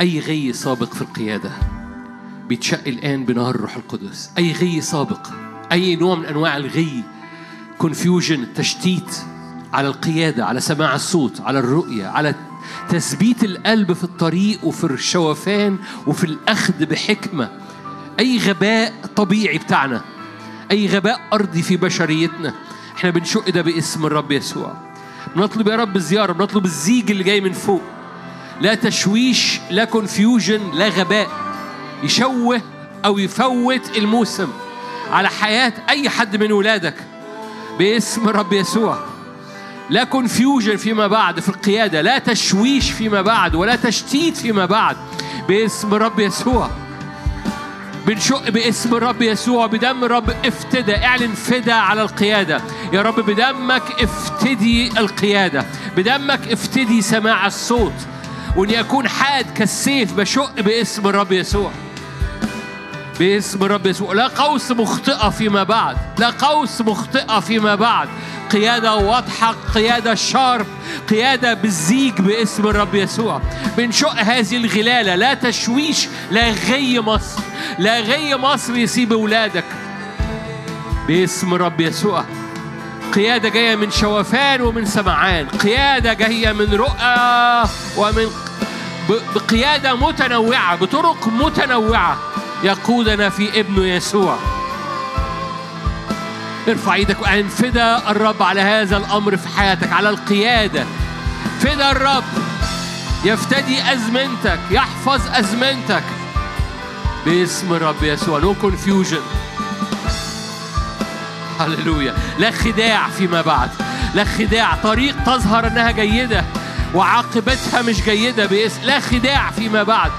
أي غي سابق في القيادة بيتشق الآن بنهر الروح القدس. أي غي سابق أي نوع من أنواع الغي كونفيوجن تشتيت على القيادة على سماع الصوت على الرؤية على تثبيت القلب في الطريق وفي الشوفان وفي الأخذ بحكمة. أي غباء طبيعي بتاعنا. أي غباء أرضي في بشريتنا. إحنا بنشق ده باسم الرب يسوع. بنطلب يا رب الزيارة بنطلب الزيج اللي جاي من فوق. لا تشويش لا confusion لا غباء. يشوه أو يفوت الموسم. على حياة أي حد من ولادك. باسم الرب يسوع. لا confusion فيما بعد في القيادة. لا تشويش فيما بعد ولا تشتيت فيما بعد. باسم الرب يسوع. بنشق باسم الرب يسوع. بدم الرب افتدى. اعلن فدا على القيادة. يا رب بدمك افتدي القيادة. بدمك افتدي سماع الصوت. وإن يكون حاد كالسيف بشق باسم الرب يسوع. باسم الرب يسوع. لا قوس مخطئة فيما بعد. لا قوس مخطئة فيما بعد. قيادة واضحة قيادة شارب قيادة بالزيج باسم الرب يسوع. بنشق هذه الغلالة لا تشويش لا غي مصر. لا غي مصر يسيب أولادك. باسم الرب يسوع. قيادة جاية من شوفان ومن سمعان. قيادة جاية من رؤى ومن بقيادة متنوعة بطرق متنوعة يقودنا في ابنه يسوع. ارفع إيدك وان فدا الرب على هذا الأمر في حياتك على القيادة. فدا الرب يفتدي أزمنتك يحفظ أزمنتك. باسم الرب يسوع no confusion هللويا. لا خداع فيما بعد. لا خداع طريق تظهر أنها جيدة. وعاقبتها مش جيدة باسم لا خداع فيما بعد.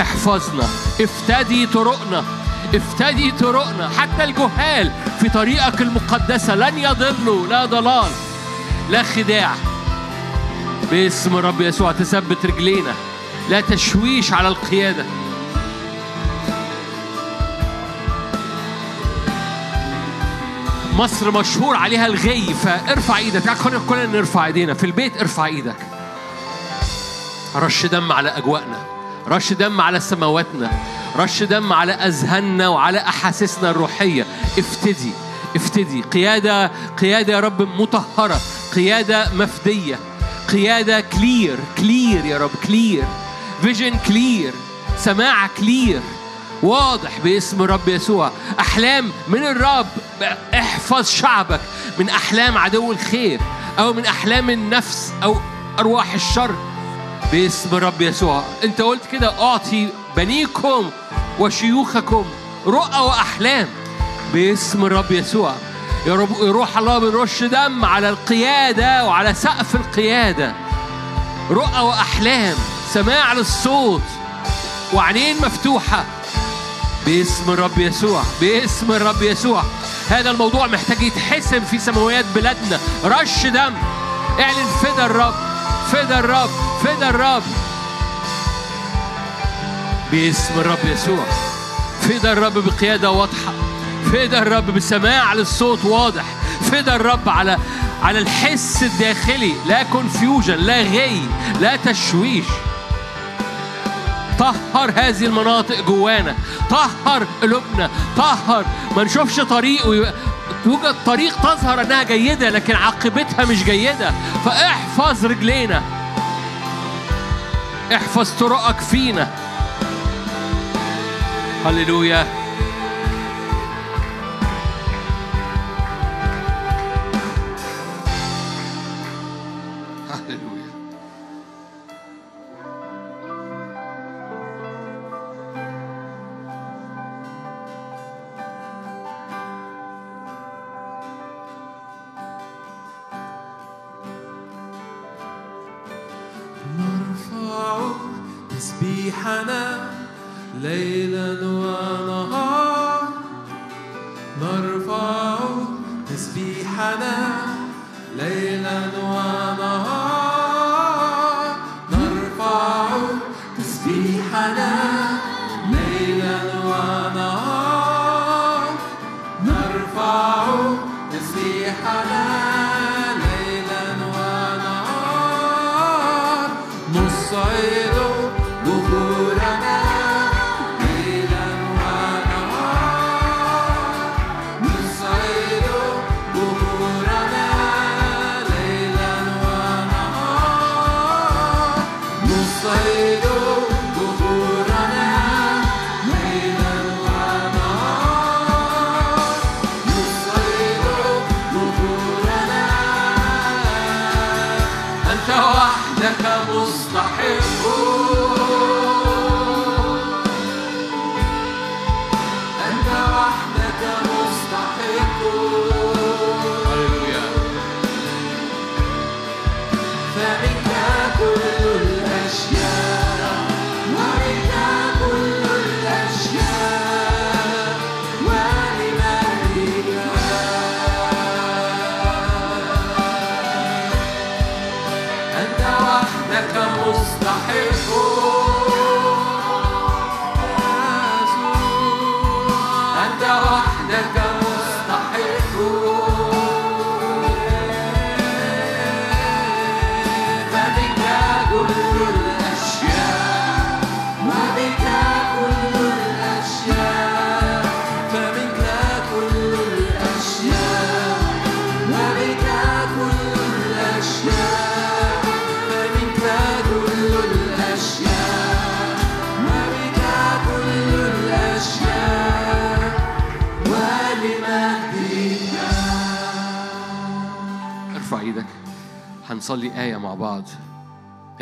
احفظنا افتدي طرقنا افتدي طرقنا. حتى الجهال في طريقك المقدسة لن يضلوا لا ضلال لا خداع. باسم الرب يسوع تثبت رجلينا لا تشويش على القيادة. مصر مشهور عليها الغي فارفع إيدك. تعال كلنا نرفع ايدينا. في البيت ارفع إيدك. رش دم على أجواءنا. رش دم على سماواتنا. رش دم على أذهاننا وعلى أحاسيسنا الروحية. افتدي. افتدي. قيادة قيادة يا رب مطهرة. قيادة مفدية. قيادة clear clear يا رب. clear vision clear سماع clear واضح باسم الرب يسوع. أحلام من الرب. احفظ شعبك من أحلام عدو الخير أو من أحلام النفس أو أرواح الشر. باسم الرب يسوع. أنت قلت كده أعطي بنيكم وشيوخكم رؤى وأحلام. باسم الرب يسوع. يا رب يا روح الله بنرش دم على القيادة وعلى سقف القيادة. رؤى وأحلام. سماع للصوت. وعينين مفتوحة. باسم الرب يسوع باسم الرب يسوع. هذا الموضوع محتاج يتحسم في سماويات بلادنا. رش دم. اعلن فدا الرب فدا الرب فدا الرب. باسم الرب يسوع. فدا الرب بقيادة واضحة. فدا الرب بسماع للصوت واضح. فدا الرب على على الحس الداخلي. لا كونفيوجن لا غي لا تشويش. طهر هذه المناطق جوانا طهر قلوبنا طهر. ما نشوفش طريق ويبقى توجد طريق تظهر إنها جيدة لكن عاقبتها مش جيدة. فاحفظ رجلينا. احفظ طرقك فينا. هللويا. هللويا.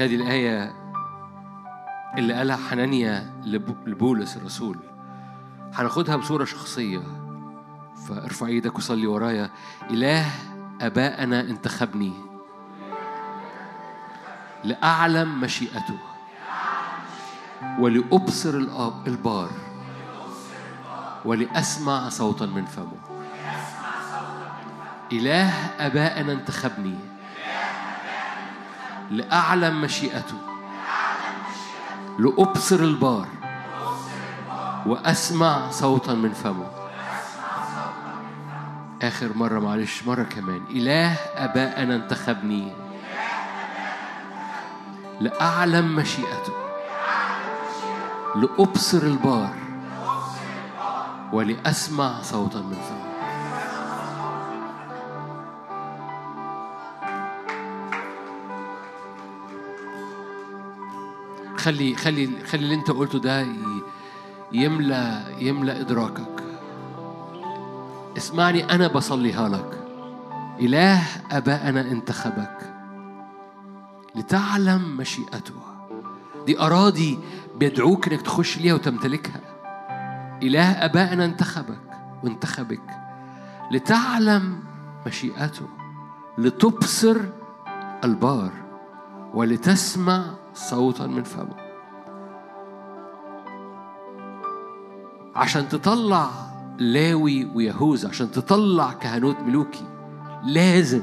هذه الآية اللي قالها حنانيا لب- لبولس الرسول. هناخدها بصورة شخصية. فارفع إيدك وصلي ورايا. إله آبائنا انتخبني لأعلم مشيئته ولأبصر البار ولأسمع صوتا من فمه. إله آبائنا انتخبني لأعلم مشيئته لأبصر البار وأسمع صوتا من فمه. آخر مرة معلش مرة كمان. إله آبائنا انتخبني. لأعلم مشيئته لأبصر البار ولأسمع صوتا من فمه. خلي خلي خلي اللي انت قلته ده يملى يملى إدراكك. اسمعني أنا بصليها لك. إله ابائنا انتخبك. لتعلم مشيئته دي أراضي بيدعوك إنك تخش ليها وتمتلكها. إله ابائنا انتخبك وانتخبك. لتعلم مشيئته لتبصر البار. ولتسمع صوتا من فمه. عشان تطلع لاوي ويهوذا عشان تطلع كهنوت ملوكي لازم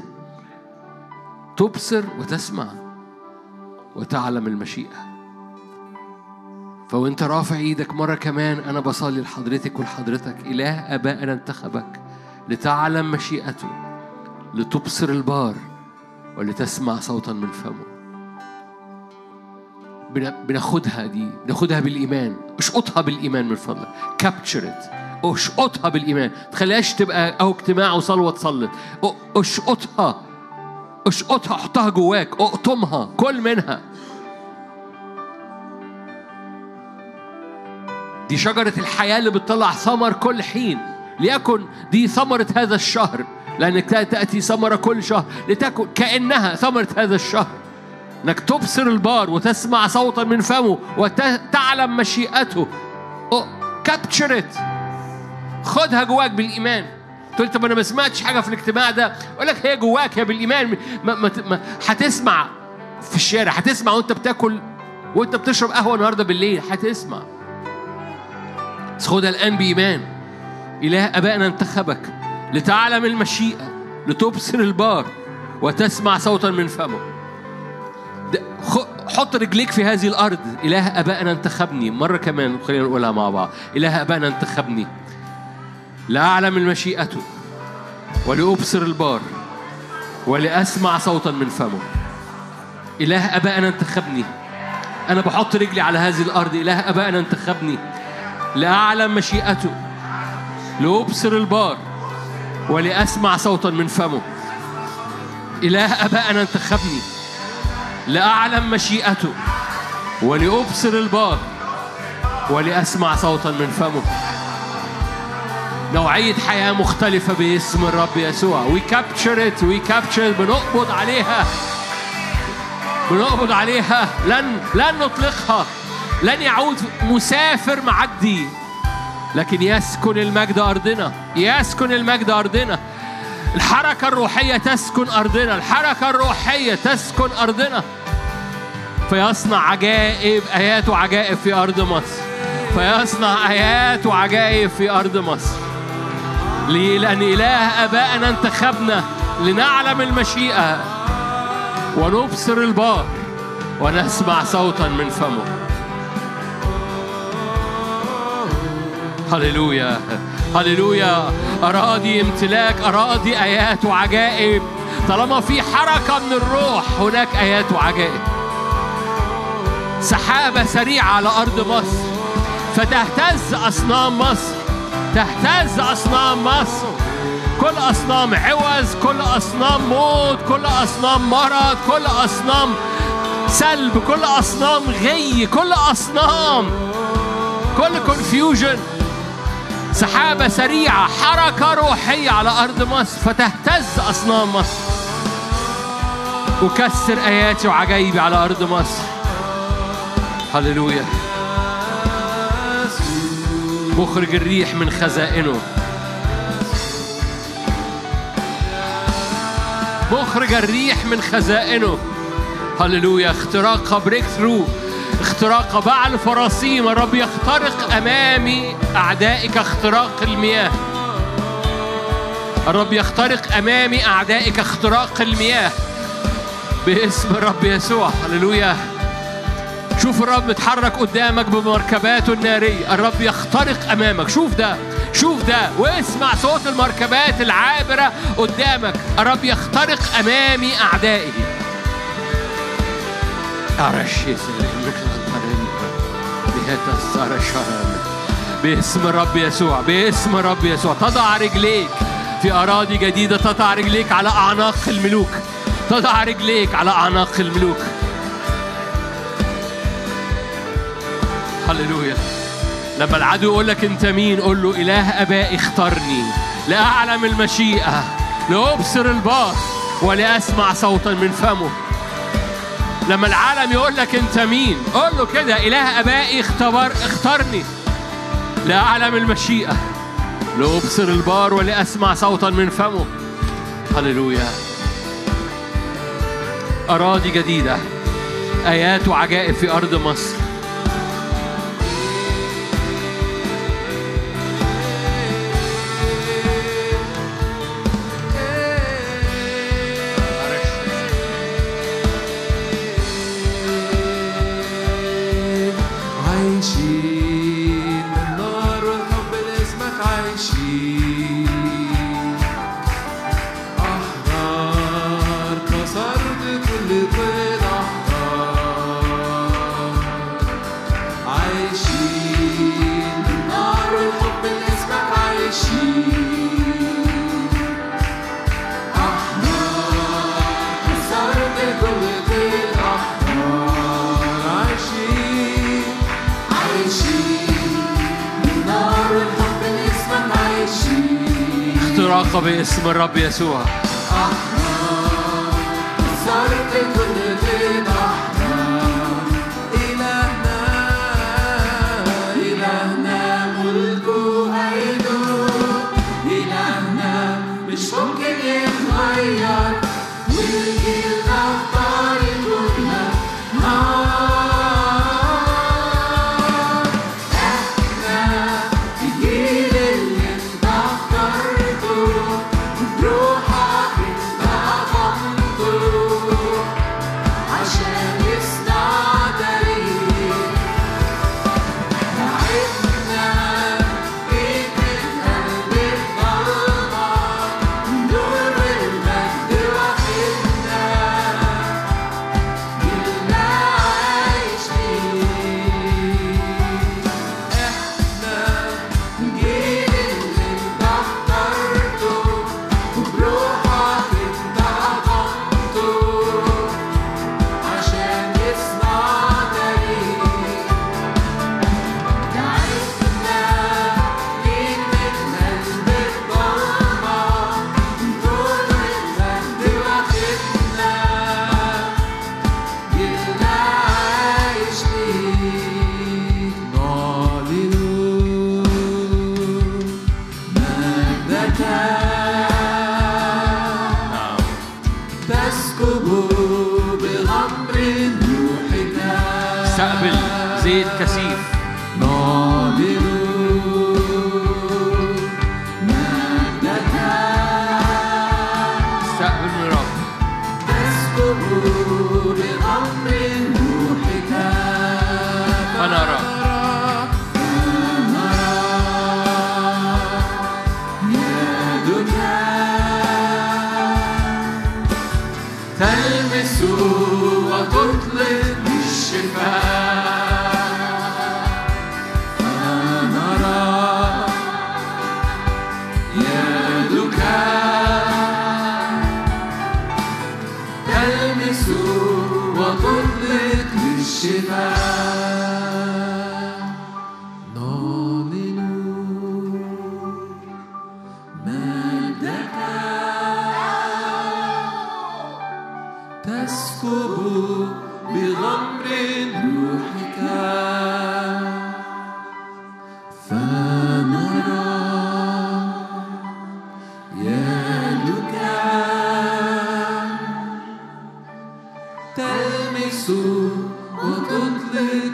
تبصر وتسمع وتعلم المشيئة. فوانت رافع إيدك مرة كمان أنا بصلي لحضرتك ولحضرتك إله ابائنا انتخبك لتعلم مشيئته لتبصر البار ولتسمع صوتا من فمه. بناخدها دي بناخدها بالإيمان. اشقطها بالإيمان من فضلك. كابتشر اشقطها بالإيمان. تخليهاش تبقى أو اجتماع وصلوة تصلت اشقطها اشقطها حطها جواك. أقطمها. كل منها. دي شجرة الحياة اللي بتطلع ثمر كل حين. ليكن دي ثمرة هذا الشهر. لأنك تأتي ثمرة كل شهر. لتكن كأنها ثمرة هذا الشهر. انك تبصر البار وتسمع صوتا من فمه وتعلم مشيئته. كابتشرت خدها جواك بالإيمان. تقول طب أنا ما سمعتش حاجة في الاجتماع ده؟ أقول لك هي جواك هي بالإيمان. ما ما ما هتسمع في الشارع هتسمع وأنت بتاكل وأنت بتشرب قهوة النهارده بالليل. هتسمع. بس خدها الآن بإيمان. إله ابائنا انتخبك لتعلم المشيئة لتبصر البار وتسمع صوتا من فمه. حط رجليك في هذه الأرض. إله ابائنا انتخبني. مرة كمان خلينا نقولها مع بعض. إله ابائنا انتخبني. لاعلم المشيئته ولأبصر البار ولأسمع صوتا من فمه. إله ابائنا انتخبني. أنا بحط رجلي على هذه الأرض. إله أبائنا انتخبني. لأعلم مشيئته لأبصر البار ولأسمع صوتا من فمه. إله أبائنا انتخبني. لأعلم مشيئته ولأبصر البار ولأسمع صوتا من فمه. نوعية حياة مختلفة باسم الرب يسوع. وي كابتشر ات وي كابتشر بنقبض عليها. بنقبض عليها. لن لن نطلقها. لن يعود مسافر معدي. لكن يسكن المجد أرضنا. يسكن المجد أرضنا. الحركة الروحية تسكن أرضنا الحركة الروحية تسكن أرضنا. فيصنع عجائب آيات وعجائب في أرض مصر. فيصنع آيات وعجائب في أرض مصر؟ لأن إله آبائنا انتخبنا لنعلم المشيئة. ونبصر البار ونسمع صوتا من فمه. هللويا. هللويا. أراضي امتلاك أراضي آيات وعجائب. طالما في حركة من الروح هناك آيات وعجائب. سحابة سريعة على أرض مصر. فتهتز أصنام مصر. تهتز أصنام مصر. كل أصنام عوز كل أصنام موت كل أصنام مرض كل أصنام سلب كل أصنام غي كل أصنام. كل كونفيوجن سحابة سريعة حركة روحية على أرض مصر فتهتز أصنام مصر. وكسر آياتي وعجائبي على أرض مصر. هللويا. مخرج الريح من خزائنه. مخرج الريح من خزائنه. هللويا. اختراق بريك ثرو اختراق بعل فراسيم الرب يخترق أمامي أعدائك اختراق المياه. الرب يخترق أمامي أعدائك اختراق المياه. باسم الرب يسوع هللويا. شوف الرب متحرك قدامك بمركباته النارية. الرب يخترق أمامك. شوف ده شوف ده. واسمع صوت المركبات العابرة قدامك. الرب يخترق أمامي أعدائي باسم الرب يسوع باسم الرب يسوع. تضع رجليك في أراضي جديدة تضع رجليك على أعناق الملوك. تضع رجليك على أعناق الملوك. هللويا. لما العدو يقول لك أنت مين قول له إله ابائي اختارني لأعلم المشيئة لأبصر البار ولأسمع صوتا من فمه. لما العالم يقول لك انت مين قول له كده إله آبائي اختبر اختارني لاعلم المشيئة. لابصر البار ولاسمع صوتا من فمه. هللويا. أراضي جديدة. آيات وعجائب في أرض مصر. اختراق باسم الرب يسوع. Jesu, odot lek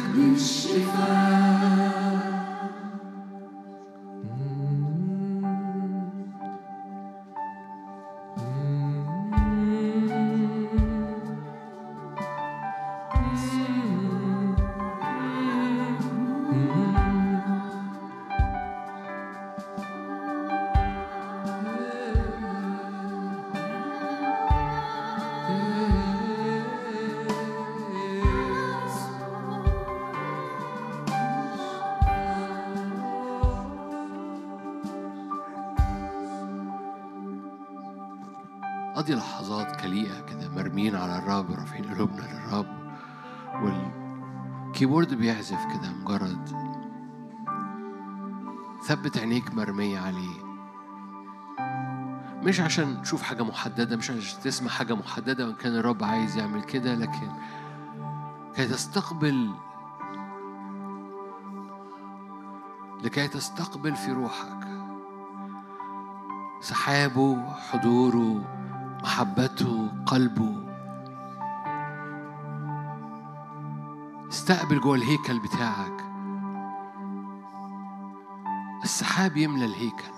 والكيبورد بيعزف كده مجرد. ثبت عينيك مرمية عليه. مش عشان تشوف حاجة محددة مش عشان تسمع حاجة محددة وإن كان الرب عايز يعمل كده لكن كي تستقبل لكي تستقبل في روحك سحابه حضوره محبته قلبه. استقبل جوه الهيكل بتاعك. السحاب يملى الهيكل.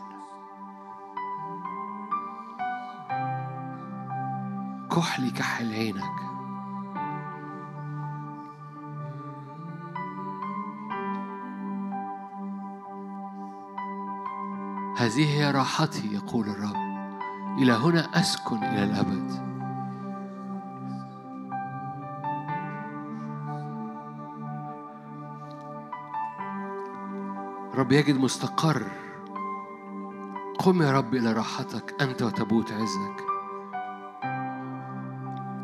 كحلي كحل عينك. هذه هي راحتي يقول الرب. إلى هنا أسكن إلى الأبد. رب يجد مستقر. قم يا رب إلى راحتك أنت وتبوت عزك.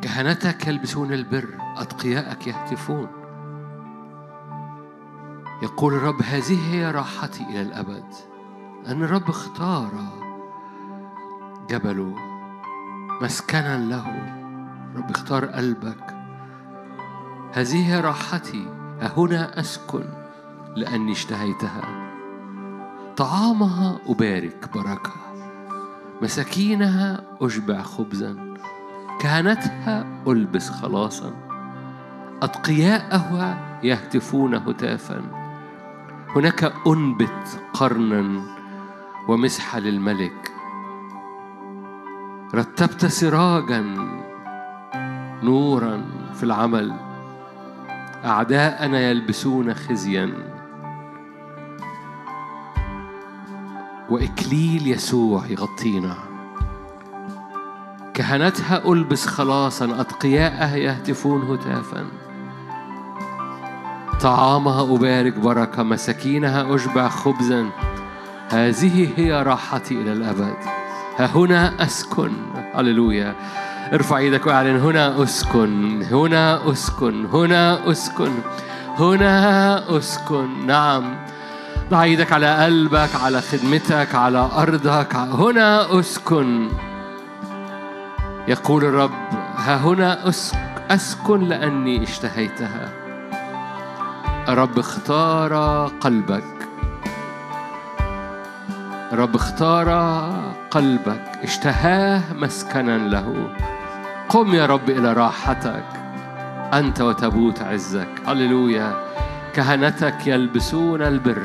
كهنتك يلبسون البر أتقياءك يهتفون. يقول الرب هذه هي راحتي إلى الأبد أن الرب اختار جبله مسكنا له. رب اختار قلبك. هذه راحتي هنا أسكن لأني اشتهيتها. طعامها أبارك بركة. مساكينها أشبع خبزا. كهنتها ألبس خلاصا. أتقياءها يهتفون هتافا. هناك أنبت قرنا ومسحة للملك. رتبت سراجا نورا في العمل. أعداءنا يلبسون خزيا. وإكليل يسوع يغطينا. كهنتها ألبس خلاصا أتقياءها يهتفون هتافا. طعامها أبارك بركة مساكينها أشبع خبزا. هذه هي راحتي إلى الأبد. ها هنا أسكن. هللويا. ارفع إيدك وأعلن هنا أسكن. هنا أسكن. هنا أسكن. هنا أسكن. نعم. ضع إيدك على قلبك على خدمتك على أرضك. هنا أسكن. يقول الرب ها هنا أسكن لأني اشتهيتها. الرب اختار قلبك. الرب اختار قلبك. اشتهاه مسكنا له. قم يا رب إلى راحتك. أنت وتابوت عزك. هللويا. كهنتك يلبسون البر.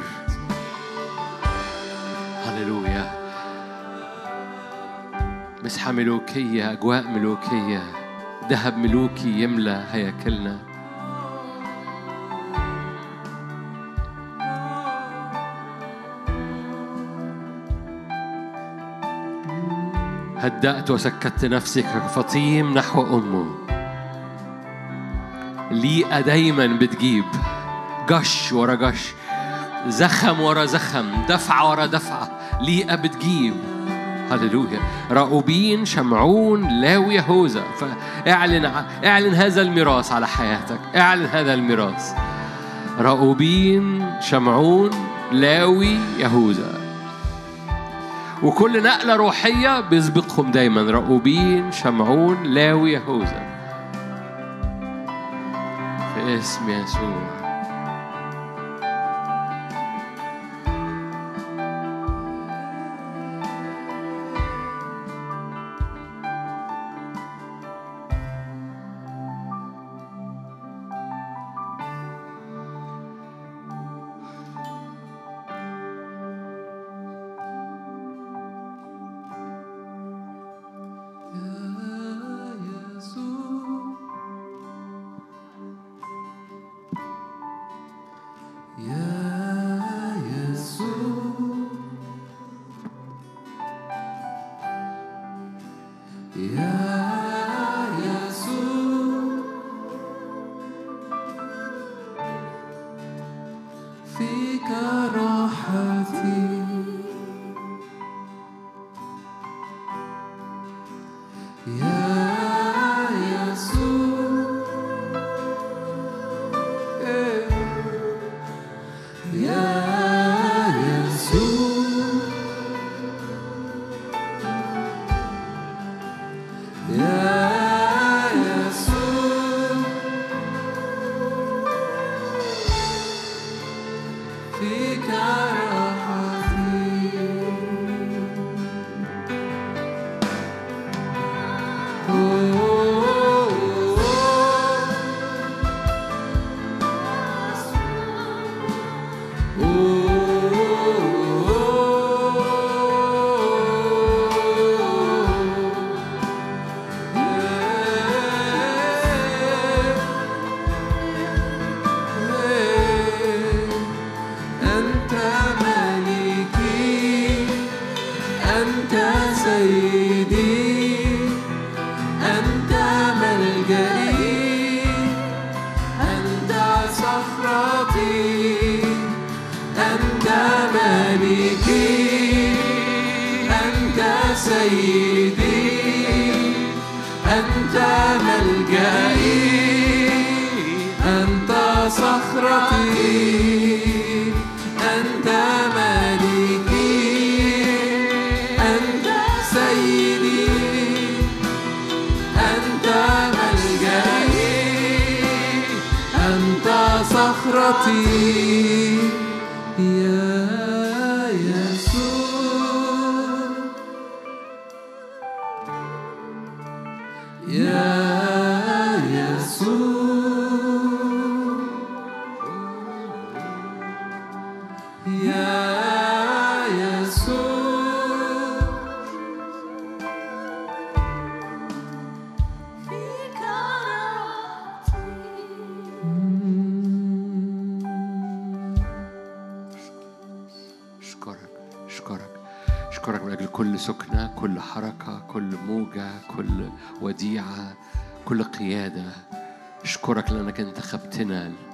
مسحة ملوكية أجواء ملوكية ذهب ملوكي يملى هياكلنا. هدأت وسكت نفسك كفطيم نحو أمه. ليئة دايما بتجيب. جش ورا جش. زخم ورا زخم. دفعة ورا دفعة. ليئة بتجيب. هللويا. راؤوبين شمعون لاوي يهوذا. فاعلن اعلن هذا الميراث على حياتك. اعلن هذا الميراث. راؤوبين شمعون لاوي يهوذا. وكل نقلة روحية بيسبقهم دايما. راؤوبين شمعون لاوي يهوذا. في اسم يسوع.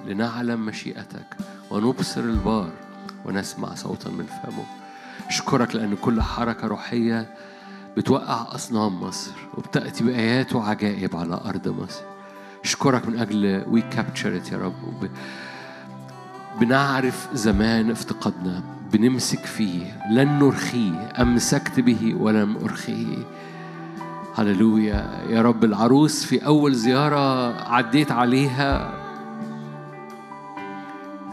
لنعلم مشيئتك ونبصر البار ونسمع صوتا من فمه. أشكرك لأن كل حركة روحية بتوقع أصنام مصر وبتأتي بآيات وعجائب على أرض مصر. أشكرك من أجل وي كابتشر يا رب. بنعرف زمان افتقادنا بنمسك فيه لن نرخيه أمسكت به ولم أرخيه. هللويا يا رب. العروس في أول زيارة عديت عليها.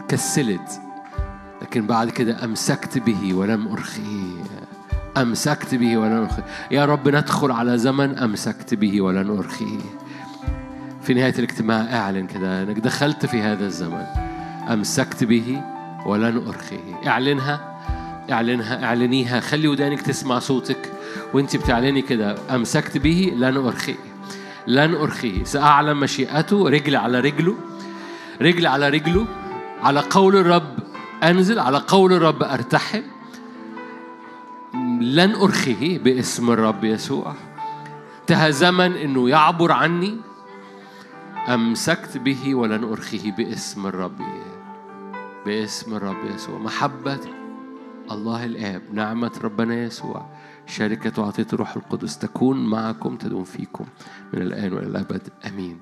كسلت لكن بعد كده أمسكت به ولم أرخيه أمسكت به ولن أرخيه يا رب ندخل على زمن أمسكت به ولن أرخيه في نهاية الاجتماع أعلن كده أنك دخلت في هذا الزمن أمسكت به ولن أرخيه اعلنها اعلنها اعلنيها. خلي ودانك تسمع صوتك وانت بتعلني كده. أمسكت به لن أرخيه لن أرخيه سأعلن مشيئته. رجل على رجله. رجل على رجله. على قول الرب أنزل على قول الرب أرتحل لن أرخيه باسم الرب يسوع. انتهى زمن إنه يعبر عني. أمسكت به ولن أرخيه باسم الرب باسم الرب يسوع. محبة الله الآب نعمة ربنا يسوع. شركة وعطية الروح القدس تكون معكم تدوم فيكم من الآن والى الأبد. آمين.